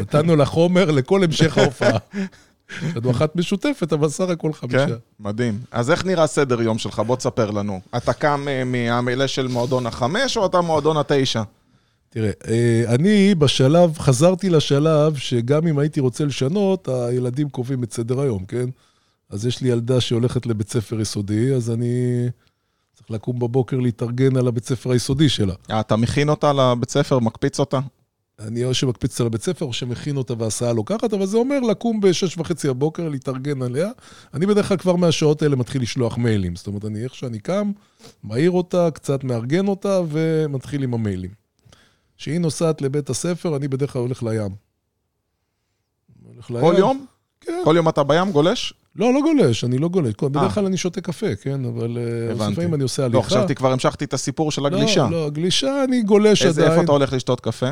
נתנו לה חומר לכל המשך ההופעה. יש לנו אחת משותפת, אבל סך הכל חמישה. כן, מדהים. אז איך נראה סדר יום שלך? בוא תספר לנו. אתה קם אה, מהמילה של מועדון החמש, או אתה מועדון התשע? תראה, אה, אני בשלב, חזרתי לשלב שגם אם הייתי רוצה לשנות, הילדים קובעים את סדר היום, כן? אז יש לי ילדה שהולכת לבית ספר יסודי, אז אני צריך לקום בבוקר להתארגן על הבית ספר היסודי שלה. אה, אתה מכין אותה לבית ספר, מקפיץ אותה? אני או שמקפיץ אותה לבית ספר, או שמכין אותה והסעה לוקחת, אבל זה אומר לקום ב-6 וחצי בבוקר, להתארגן עליה. אני בדרך כלל כבר מהשעות האלה מתחיל לשלוח מיילים. זאת אומרת, אני, איך שאני קם, מעיר אותה, קצת מארגן אותה, ומתחיל עם המיילים. כשהיא נוסעת לבית הספר, אני בדרך כלל הולך לים. הולך לים. כל יום? כן. כל יום אתה בים גולש? לא, לא גולש, אני לא גולש. בדרך אה. כלל אני שותה קפה, כן? אבל אה, לפעמים אני עושה לא, הליכה. לא, חשבתי, כבר המשכתי את הסיפור של הגלישה. לא, לא, גלישה אני גולש עדיין. איפה אתה הולך לשתות קפה?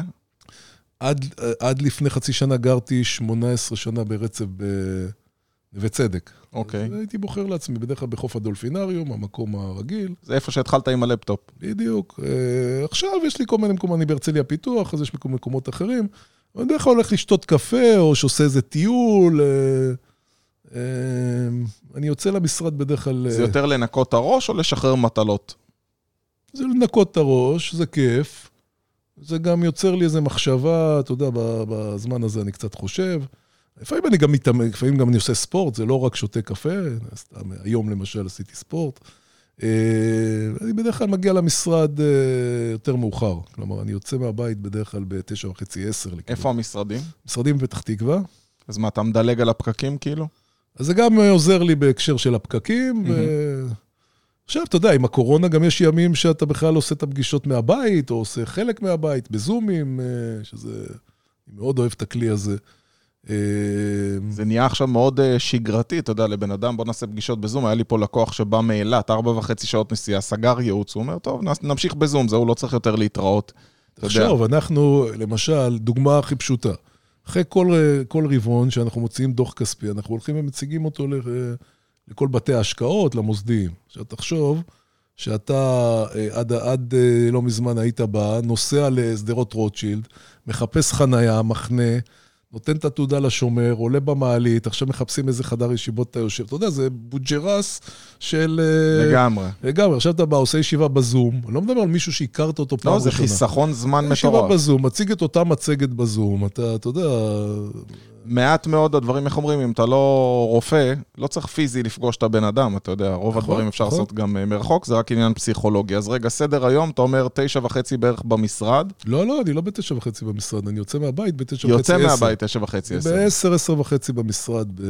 עד, עד לפני חצי שנה גרתי 18 שנה ברצף בנווה צדק. אוקיי. אז הייתי בוחר לעצמי, בדרך כלל בחוף הדולפינריום, המקום הרגיל. זה איפה שהתחלת עם הלפטופ. בדיוק. אה, עכשיו יש לי כל מיני מקומות, אני בהרצליה פיתוח, אז יש מקומות אחרים. אני בדרך כלל הולך לשתות קפה, או שעושה איזה טיול. אה, אה, אני יוצא למשרד בדרך כלל... זה יותר לנקות את הראש או לשחרר מטלות? זה לנקות את הראש, זה כיף. זה גם יוצר לי איזו מחשבה, אתה יודע, בזמן הזה אני קצת חושב. לפעמים אני גם מתאמן, לפעמים גם אני עושה ספורט, זה לא רק שותה קפה, סתם, היום למשל עשיתי ספורט. אה, אני בדרך כלל מגיע למשרד אה, יותר מאוחר. כלומר, אני יוצא מהבית בדרך כלל בתשע וחצי, עשר. איפה המשרדים? משרדים בפתח תקווה. אז מה, אתה מדלג על הפקקים כאילו? אז זה גם עוזר לי בהקשר של הפקקים. Mm-hmm. עכשיו, אתה יודע, עם הקורונה גם יש ימים שאתה בכלל עושה את הפגישות מהבית, או עושה חלק מהבית, בזומים, אה, שזה... אני מאוד אוהב את הכלי הזה. אה, זה נהיה עכשיו מאוד אה, שגרתי, אתה יודע, לבן אדם, בוא נעשה פגישות בזום. היה לי פה לקוח שבא מאילת, ארבע וחצי שעות נסיעה, סגר ייעוץ, הוא אומר, טוב, נמשיך בזום, זהו, לא צריך יותר להתראות. תחשוב, אנחנו, למשל, דוגמה הכי פשוטה. אחרי כל, כל רבעון שאנחנו מוציאים דוח כספי, אנחנו הולכים ומציגים אותו לכל בתי ההשקעות, למוסדיים. עכשיו תחשוב שאתה אה, עד, עד אה, לא מזמן היית בא, נוסע לשדרות רוטשילד, מחפש חנייה, מחנה, נותן את התעודה לשומר, עולה במעלית, עכשיו מחפשים איזה חדר ישיבות אתה יושב. אתה יודע, זה בוג'רס של... אה, לגמרי. לגמרי. עכשיו אתה בא, עושה ישיבה בזום, אני לא מדבר על מישהו שהכרת אותו פעם ראשונה. לא, זה חיסכון זמן מטורף. ישיבה בזום, מציג את אותה מצגת בזום, אתה, אתה יודע... מעט מאוד הדברים, איך אומרים, אם אתה לא רופא, לא צריך פיזי לפגוש את הבן אדם, אתה יודע, רוב נכון, הדברים אפשר נכון. לעשות גם אה, מרחוק, זה רק עניין פסיכולוגי. אז רגע, סדר היום, אתה אומר תשע וחצי בערך במשרד? לא, לא, אני לא בתשע וחצי במשרד, אני יוצא מהבית בתשע וחצי, עשר. יוצא מהבית תשע וחצי, עשר. בעשר, עשר וחצי במשרד, ב...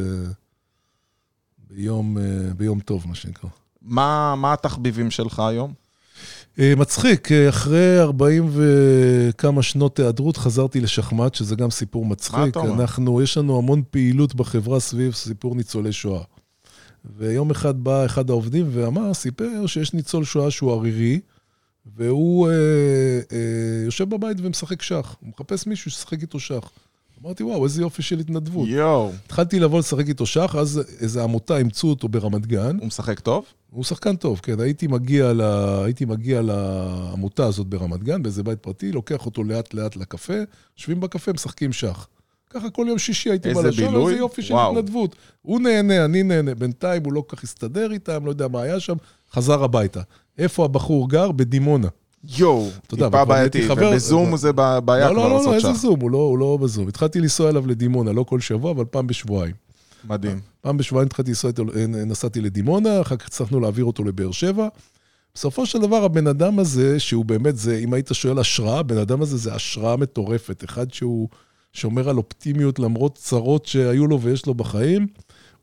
ביום, אה, ביום טוב, מה שנקרא. מה, מה התחביבים שלך היום? אה, מצחיק, אה, אחרי 40 וכמה שנות היעדרות חזרתי לשחמט, שזה גם סיפור מצחיק. מה אתה אומר? אנחנו, יש לנו המון פעילות בחברה סביב סיפור ניצולי שואה. ויום אחד בא אחד העובדים ואמר, סיפר שיש ניצול שואה שהוא ערירי, והוא אה, אה, יושב בבית ומשחק שח. הוא מחפש מישהו שישחק איתו שח. אמרתי, וואו, איזה יופי של התנדבות. יואו. התחלתי לבוא לשחק איתו שח, אז איזו עמותה אימצו אותו ברמת גן. הוא משחק טוב? הוא שחקן טוב, כן. הייתי מגיע, ל... הייתי מגיע לעמותה הזאת ברמת גן, באיזה בית פרטי, לוקח אותו לאט-לאט לקפה, יושבים בקפה, משחקים שח. ככה כל יום שישי הייתי בא לשם, איזה יופי של התנדבות. הוא נהנה, אני נהנה. בינתיים הוא לא כל כך הסתדר איתם, לא יודע מה היה שם, חזר הביתה. איפה הבחור גר? בדימונה. יואו, טיפה בעייתי, ובזום זה בעיה כבר לעשות שם. לא, לא, לא, איזה זום, הוא לא בזום. התחלתי לנסוע אליו לדימונה, לא כל שבוע, אבל פעם בשבועיים. מדהים. פעם בשבועיים התחלתי לנסוע איתו, נסעתי לדימונה, אחר כך הצלחנו להעביר אותו לבאר שבע. בסופו של דבר, הבן אדם הזה, שהוא באמת, זה, אם היית שואל השראה, הבן אדם הזה זה השראה מטורפת. אחד שהוא שומר על אופטימיות למרות צרות שהיו לו ויש לו בחיים.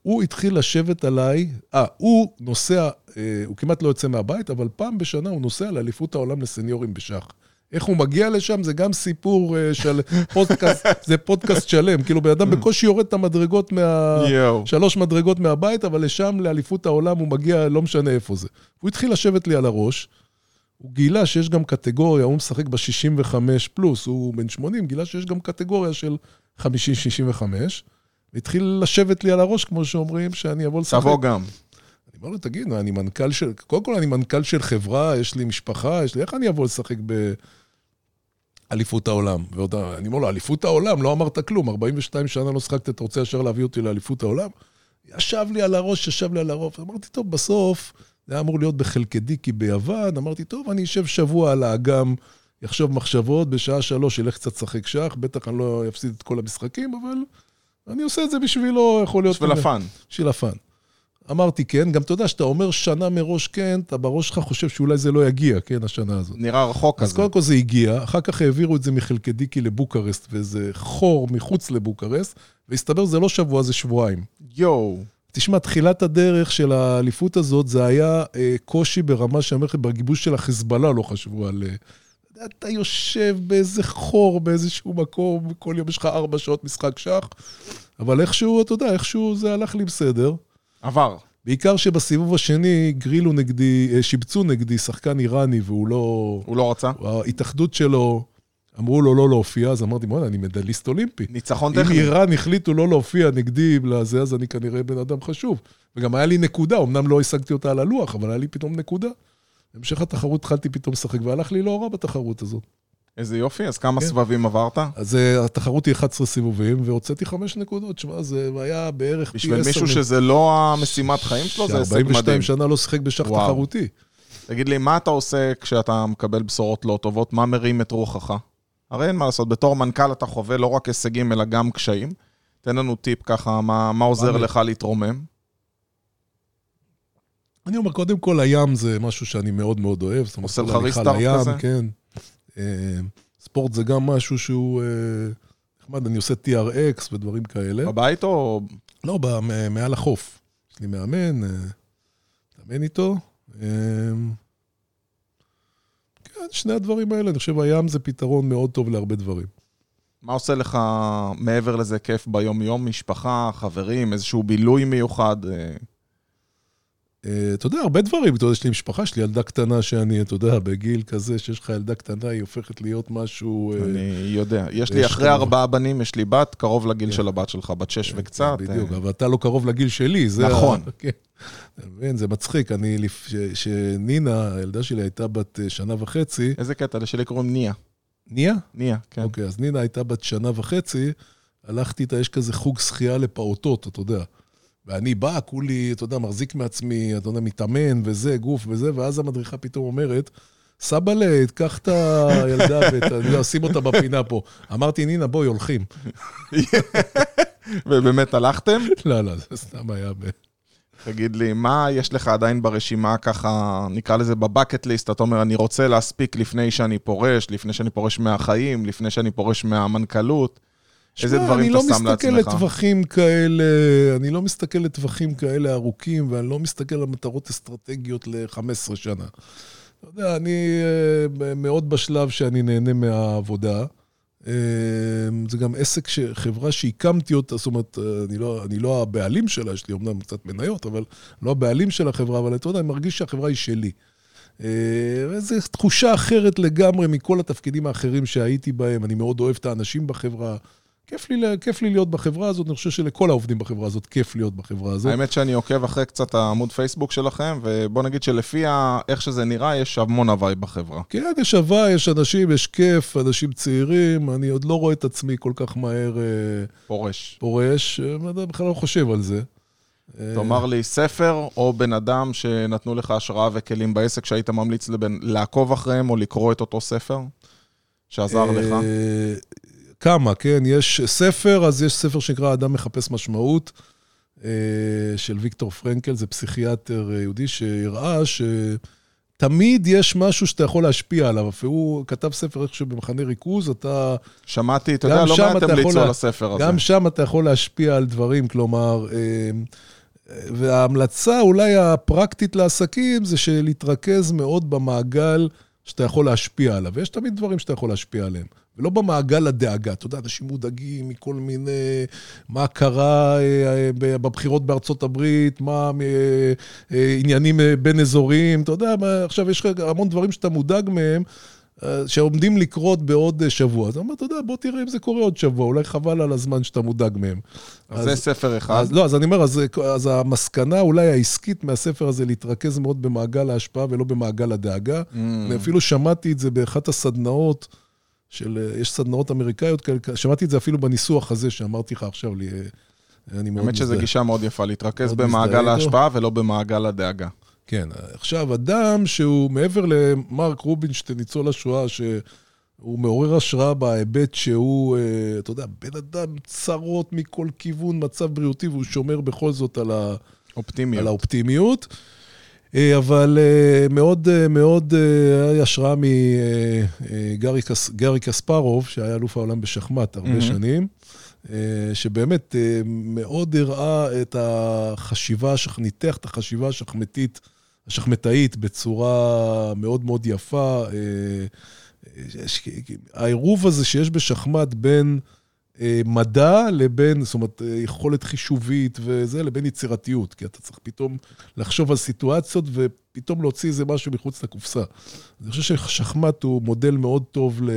הוא התחיל לשבת עליי, אה, הוא נוסע, אה, הוא כמעט לא יוצא מהבית, אבל פעם בשנה הוא נוסע לאליפות העולם לסניורים בשח. איך הוא מגיע לשם, זה גם סיפור uh, של פודקאסט, זה פודקאסט שלם. כאילו, בן אדם בקושי יורד את המדרגות מה... שלוש מדרגות מהבית, אבל לשם, לאליפות העולם, הוא מגיע, לא משנה איפה זה. הוא התחיל לשבת לי על הראש, הוא גילה שיש גם קטגוריה, הוא משחק ב-65 פלוס, הוא בן 80, גילה שיש גם קטגוריה של 50-65. והתחיל לשבת לי על הראש, כמו שאומרים, שאני אבוא לשחק. תבוא גם. אני אומר לו, תגיד, אני מנכ"ל של, קודם כל אני מנכ"ל של חברה, יש לי משפחה, יש לי, איך אני אבוא לשחק באליפות העולם? ועוד, אני אומר לו, אליפות העולם, לא אמרת כלום, 42 שנה לא שחקת, אתה רוצה ישר להביא אותי לאליפות העולם? ישב לי על הראש, ישב לי על הראש, אמרתי, טוב, בסוף, זה היה אמור להיות בחלקדיקי ביוון, אמרתי, טוב, אני אשב שבוע על האגם, יחשוב מחשבות, בשעה שלוש ילך קצת לשחק שח, בטח אני לא אפסיד את כל המשחקים, אבל אני עושה את זה בשבילו, יכול להיות... בשביל הפאן. בשביל הפאן. אמרתי כן, גם אתה יודע, שאתה אומר שנה מראש כן, אתה בראש שלך חושב שאולי זה לא יגיע, כן, השנה הזאת. נראה רחוק כזה. אז קודם כל זה הגיע, אחר כך העבירו את זה מחלקדיקי לבוקרסט, ואיזה חור מחוץ לבוקרסט, והסתבר זה לא שבוע, זה שבועיים. יואו. תשמע, תחילת הדרך של האליפות הזאת, זה היה אה, קושי ברמה שאני אומר לך, בגיבוש של החיזבאללה לא חשבו על... אה, אתה יושב באיזה חור, באיזשהו מקום, כל יום יש לך ארבע שעות משחק שח, אבל איכשהו, אתה יודע, איכשהו זה הלך לי בסדר. עבר. בעיקר שבסיבוב השני גרילו נגדי, אה, שיבצו נגדי שחקן איראני, והוא לא... הוא לא רצה? ההתאחדות שלו, אמרו לו לא להופיע, אז אמרתי, בוא'נה, אני מדליסט אולימפי. ניצחון טכני. אם איראן החליטו לא להופיע נגדי לזה, אז אני כנראה בן אדם חשוב. וגם היה לי נקודה, אמנם לא השגתי אותה על הלוח, אבל היה לי פתאום נקודה. בהמשך התחרות התחלתי פתאום לשחק, והלך לי לא רע בתחרות הזאת. איזה יופי, אז כמה כן. סבבים עברת? אז uh, התחרות היא 11 סיבובים, והוצאתי 5 נקודות. שמע, זה היה בערך פי 10... בשביל מישהו שזה לא המשימת חיים שלו, זה הישג מדהים. ש-42 שנה לא שיחק בשח תחרותי. תגיד לי, מה אתה עושה כשאתה מקבל בשורות לא טובות? מה מרים את רוחך? הרי אין מה לעשות, בתור מנכ"ל אתה חווה לא רק הישגים, אלא גם קשיים. תן לנו טיפ ככה, מה, מה עוזר לך להתרומם? אני אומר, קודם כל, הים זה משהו שאני מאוד מאוד אוהב. עושה לך ריסטארט כזה? כן. אה, ספורט זה גם משהו שהוא אה, נחמד, אני עושה TRX ודברים כאלה. בבית או... לא, מעל החוף. יש לי מאמן, אה, מאמן איתו. כן, שני הדברים האלה, אני חושב הים זה פתרון מאוד טוב להרבה דברים. מה עושה לך מעבר לזה כיף ביום-יום? משפחה, חברים, איזשהו בילוי מיוחד? אה, אתה יודע, הרבה דברים, אתה יודע, יש לי משפחה, יש לי ילדה קטנה שאני, אתה יודע, בגיל כזה שיש לך ילדה קטנה, היא הופכת להיות משהו... אה, אני יודע. יש לי אחרי ארבעה בנים, יש לי בת, קרוב לגיל של הבת שלך, בת שש כן, וקצת. בדיוק, אבל אתה לא קרוב לגיל שלי, זה... נכון. כן. אתה מבין, זה מצחיק. אני, שנינה, הילדה שלי הייתה בת אה, שנה וחצי... איזה קטע? לשלי קוראים ניה. ניה? ניה, כן. אוקיי, אז נינה הייתה בת שנה וחצי, הלכתי איתה, יש כזה חוג שחייה לפעוטות, אתה יודע. ואני בא, כולי, אתה יודע, מחזיק מעצמי, אתה יודע, מתאמן וזה, גוף וזה, ואז המדריכה פתאום אומרת, סבאלה, תקח את הילדה אשים אותה בפינה פה. אמרתי, נינה, בואי, הולכים. ובאמת הלכתם? לא, לא, זה סתם היה ב... תגיד לי, מה יש לך עדיין ברשימה ככה, נקרא לזה בבקט ליסט, אתה אומר, אני רוצה להספיק לפני שאני פורש, לפני שאני פורש מהחיים, לפני שאני פורש מהמנכ"לות? איזה דברים אתה שם לעצמך? אני לא מסתכל לטווחים כאלה, אני לא מסתכל לטווחים כאלה ארוכים, ואני לא מסתכל על מטרות אסטרטגיות ל-15 שנה. אתה יודע, אני אה, מאוד בשלב שאני נהנה מהעבודה. אה, זה גם עסק, חברה שהקמתי אותה, זאת אומרת, אני לא, אני לא הבעלים שלה, יש לי אומנם קצת מניות, אבל לא הבעלים של החברה, אבל אתה יודע, אני מרגיש שהחברה היא שלי. וזו אה, תחושה אחרת לגמרי מכל התפקידים האחרים שהייתי בהם. אני מאוד אוהב את האנשים בחברה. כיף לי, כיף לי להיות בחברה הזאת, אני חושב שלכל העובדים בחברה הזאת כיף להיות בחברה הזאת. האמת שאני עוקב אחרי קצת העמוד פייסבוק שלכם, ובוא נגיד שלפי איך שזה נראה, יש המון הוואי בחברה. כן, יש הוואי, יש אנשים, יש כיף, אנשים צעירים, אני עוד לא רואה את עצמי כל כך מהר... אה, פורש. פורש, אני אה, בכלל לא חושב על זה. תאמר לי, ספר או בן אדם שנתנו לך השראה וכלים בעסק שהיית ממליץ לבן, לעקוב אחריהם או לקרוא את אותו ספר שעזר לך? כמה, כן? יש ספר, אז יש ספר שנקרא אדם מחפש משמעות, אה, של ויקטור פרנקל, זה פסיכיאטר יהודי שהראה שתמיד יש משהו שאתה יכול להשפיע עליו. והוא כתב ספר איכשהו במחנה ריכוז, אתה... שמעתי, אתה יודע, לא מעט המליצו על הספר הזה. גם שם אתה יכול להשפיע על דברים, כלומר... אה, וההמלצה אולי הפרקטית לעסקים זה שלהתרכז מאוד במעגל שאתה יכול להשפיע עליו. ויש תמיד דברים שאתה יכול להשפיע עליהם. ולא במעגל הדאגה. אתה יודע, אנשים מודאגים מכל מיני, מה קרה אה, בבחירות בארצות הברית, מה אה, עניינים אה, בין אזוריים, אתה יודע, עכשיו יש לך המון דברים שאתה מודאג מהם. שעומדים לקרות בעוד שבוע. אז אתה אומר, אתה יודע, בוא תראה אם זה קורה עוד שבוע, אולי חבל על הזמן שאתה מודאג מהם. אז, אז זה ספר אחד. אז, לא, אז אני אומר, אז, אז המסקנה אולי העסקית מהספר הזה להתרכז מאוד במעגל ההשפעה ולא במעגל הדאגה. Mm. אני אפילו שמעתי את זה באחת הסדנאות. של, יש סדנאות אמריקאיות כאלה, שמעתי את זה אפילו בניסוח הזה שאמרתי לך עכשיו, לי, אני מאוד... האמת שזו גישה מאוד יפה, להתרכז במעגל ההשפעה ולא במעגל הדאגה. כן, עכשיו, אדם שהוא מעבר למרק רובינשטיין, ניצול השואה, שהוא מעורר השראה בהיבט שהוא, אה, אתה יודע, בן אדם צרות מכל כיוון, מצב בריאותי, והוא שומר בכל זאת על ה... אופטימיות. על האופטימיות. אה, אבל אה, מאוד מאוד היה לי השראה מגארי קספרוב, שהיה אלוף העולם בשחמט הרבה mm-hmm. שנים, שבאמת מאוד הראה את החשיבה, ניתח את החשיבה השחמטית, השחמטאית בצורה מאוד מאוד יפה. העירוב הזה שיש בשחמט בין... אה, מדע לבין, זאת אומרת, אה, יכולת חישובית וזה, לבין יצירתיות. כי אתה צריך פתאום לחשוב על סיטואציות ופתאום להוציא איזה משהו מחוץ לקופסה. אני חושב ששחמט הוא מודל מאוד טוב ל...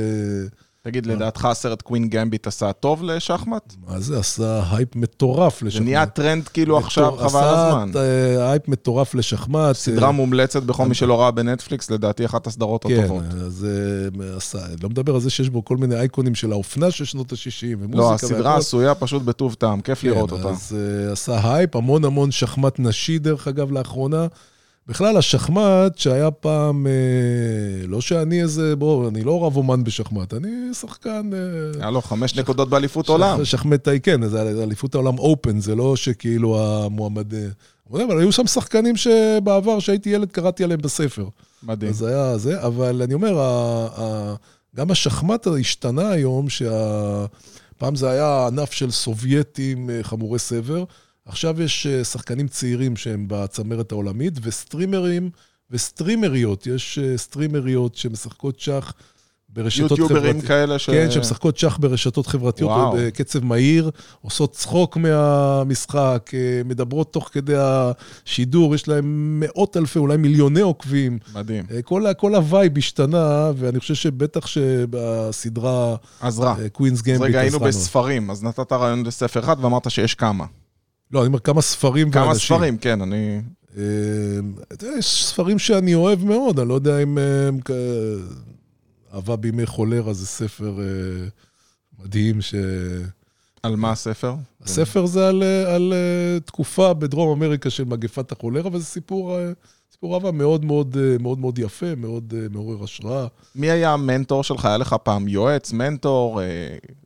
תגיד, לדעתך הסרט Queen's Gambit עשה טוב לשחמט? מה זה? עשה הייפ מטורף לשחמט. זה נהיה טרנד כאילו עכשיו, חבל הזמן. עשה אה, הייפ מטורף לשחמט. סדרה אה, מומלצת בכל מי שלא ראה בנטפליקס, לדעתי אחת הסדרות הטובות. כן, אז אה, עשה, לא מדבר על זה שיש בו כל מיני אייקונים של האופנה של שנות ה-60, לא, הסדרה עשויה פשוט בטוב טעם, כיף לראות כן, אותה. אז עשה הייפ, המון המון שחמט נשי, דרך אגב, לאחרונה. בכלל, השחמט שהיה פעם, אה, לא שאני איזה, בוא, אני לא רב אומן בשחמט, אני שחקן... אה, היה לו חמש שח... נקודות באליפות שח... עולם. שחמטאי, כן, זה אליפות העולם open, זה לא שכאילו המועמד... אה, אבל היו שם שחקנים שבעבר, כשהייתי ילד, קראתי עליהם בספר. מדהים. אז היה זה, אבל אני אומר, ה, ה, גם השחמט השתנה היום, שפעם זה היה ענף של סובייטים חמורי סבר, עכשיו יש אה, שחקנים צעירים שהם בצמרת העולמית, וסטרימרים וסטרימריות. יש אה, סטרימריות שמשחקות שח ברשתות חברתיות. יוטיוברים כאלה ש... כן, שמשחקות שח ברשתות חברתיות, וואו. בקצב מהיר, עושות צחוק מהמשחק, אה, מדברות תוך כדי השידור, יש להם מאות אלפי, אולי מיליוני עוקבים. מדהים. כל, כל ה vibe השתנה, ואני חושב שבטח שבסדרה... עזרה. Queen's Gambit עזרה. אז רגע, היינו בספרים, אז נתת רעיון לספר אחד ואמרת שיש כמה. לא, אני אומר כמה ספרים כמה ואנשים. כמה ספרים, כן, אני... אה, אתה יודע, יש ספרים שאני אוהב מאוד, אני לא יודע אם... אה, אהבה בימי חולרה זה ספר אה, מדהים ש... על מה הספר? הספר זה על, על תקופה בדרום אמריקה של מגפת החולרה, וזה סיפור, סיפור אהבה מאוד מאוד מאוד מאוד יפה, מאוד מעורר השראה. מי היה המנטור שלך? היה לך פעם יועץ, מנטור,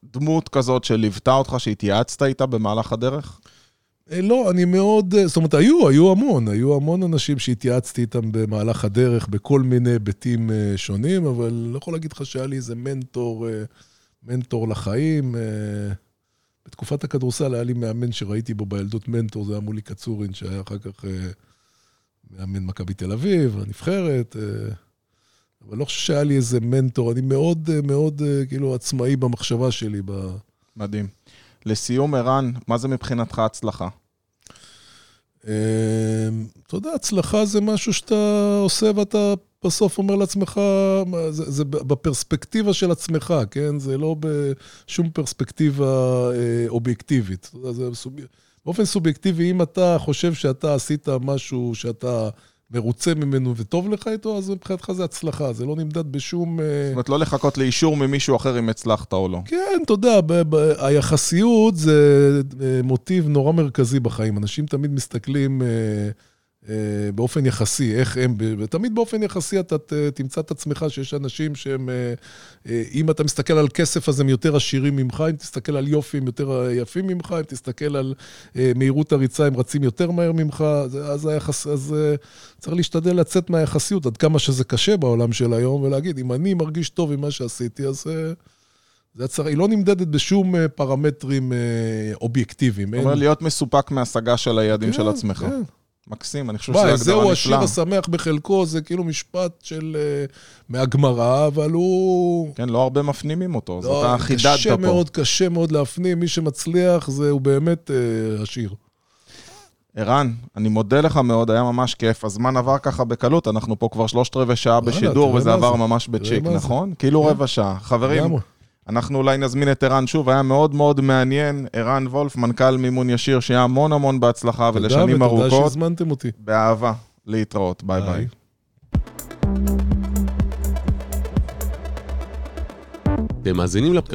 דמות כזאת שליוותה אותך, שהתייעצת איתה במהלך הדרך? אה, לא, אני מאוד, אה, זאת אומרת, היו, היו המון, היו המון אנשים שהתייעצתי איתם במהלך הדרך בכל מיני היבטים אה, שונים, אבל לא יכול להגיד לך שהיה לי איזה מנטור, מנטור לחיים. בתקופת הכדורסל היה לי מאמן שראיתי בו בילדות מנטור, זה היה מולי קצורין, שהיה אחר כך מאמן מכבי תל אביב, הנבחרת. אבל לא חושב שהיה לי איזה מנטור, אני מאוד מאוד כאילו עצמאי במחשבה שלי. מדהים. לסיום, ערן, מה זה מבחינתך הצלחה? אמ, אתה יודע, הצלחה זה משהו שאתה עושה ואתה בסוף אומר לעצמך, זה, בפרספקטיבה של עצמך, כן? זה לא בשום פרספקטיבה אה, אובייקטיבית. באופן סובייקטיבי, אם אתה חושב שאתה עשית משהו שאתה מרוצה ממנו וטוב לך איתו, אז מבחינתך זה הצלחה, זה לא נמדד בשום... אה, זאת אומרת, לא לחכות לאישור ממישהו אחר אם הצלחת או לא. כן, אתה יודע, היחסיות זה אה, מוטיב נורא מרכזי בחיים. אנשים תמיד מסתכלים... אה, באופן יחסי, איך הם, ותמיד באופן יחסי אתה תמצא את עצמך שיש אנשים שהם, אה, אה, אם אתה מסתכל על כסף אז הם יותר עשירים ממך, אם תסתכל על יופי הם יותר יפים ממך, אם תסתכל על מהירות הריצה הם רצים יותר מהר ממך, אז, היחס, אז צריך להשתדל לצאת מהיחסיות עד כמה שזה קשה בעולם של היום, ולהגיד, אם אני מרגיש טוב עם מה שעשיתי, אז... זה היא לא נמדדת בשום פרמטרים אובייקטיביים. זאת אומרת, להיות מסופק מהשגה של היעדים כן, של עצמך. כן. מקסים, אני חושב שזו הגדרה נפלאה. זהו השיר השמח בחלקו, זה כאילו משפט של... uh, מהגמרא, אבל הוא... כן, לא הרבה מפנימים אותו, אז לא, אתה חידדת פה. קשה מאוד, קשה מאוד להפנים, מי שמצליח זה הוא באמת uh, השיר. ערן, אני מודה לך מאוד, היה ממש כיף. הזמן עבר ככה בקלות, אנחנו פה כבר שלושת רבעי שעה בשידור, וזה עבר ממש בצ'יק, נכון? כאילו כן. רבע שעה. חברים, אנחנו אולי נזמין את ערן שוב, היה מאוד מאוד מעניין. ערן וולף, מנכ"ל מימון ישיר, שיהיה המון המון בהצלחה ולשנים ארוכות. תודה ותודה שהזמנתם אותי. באהבה. להתראות, ביי ביי. אתם מאזינים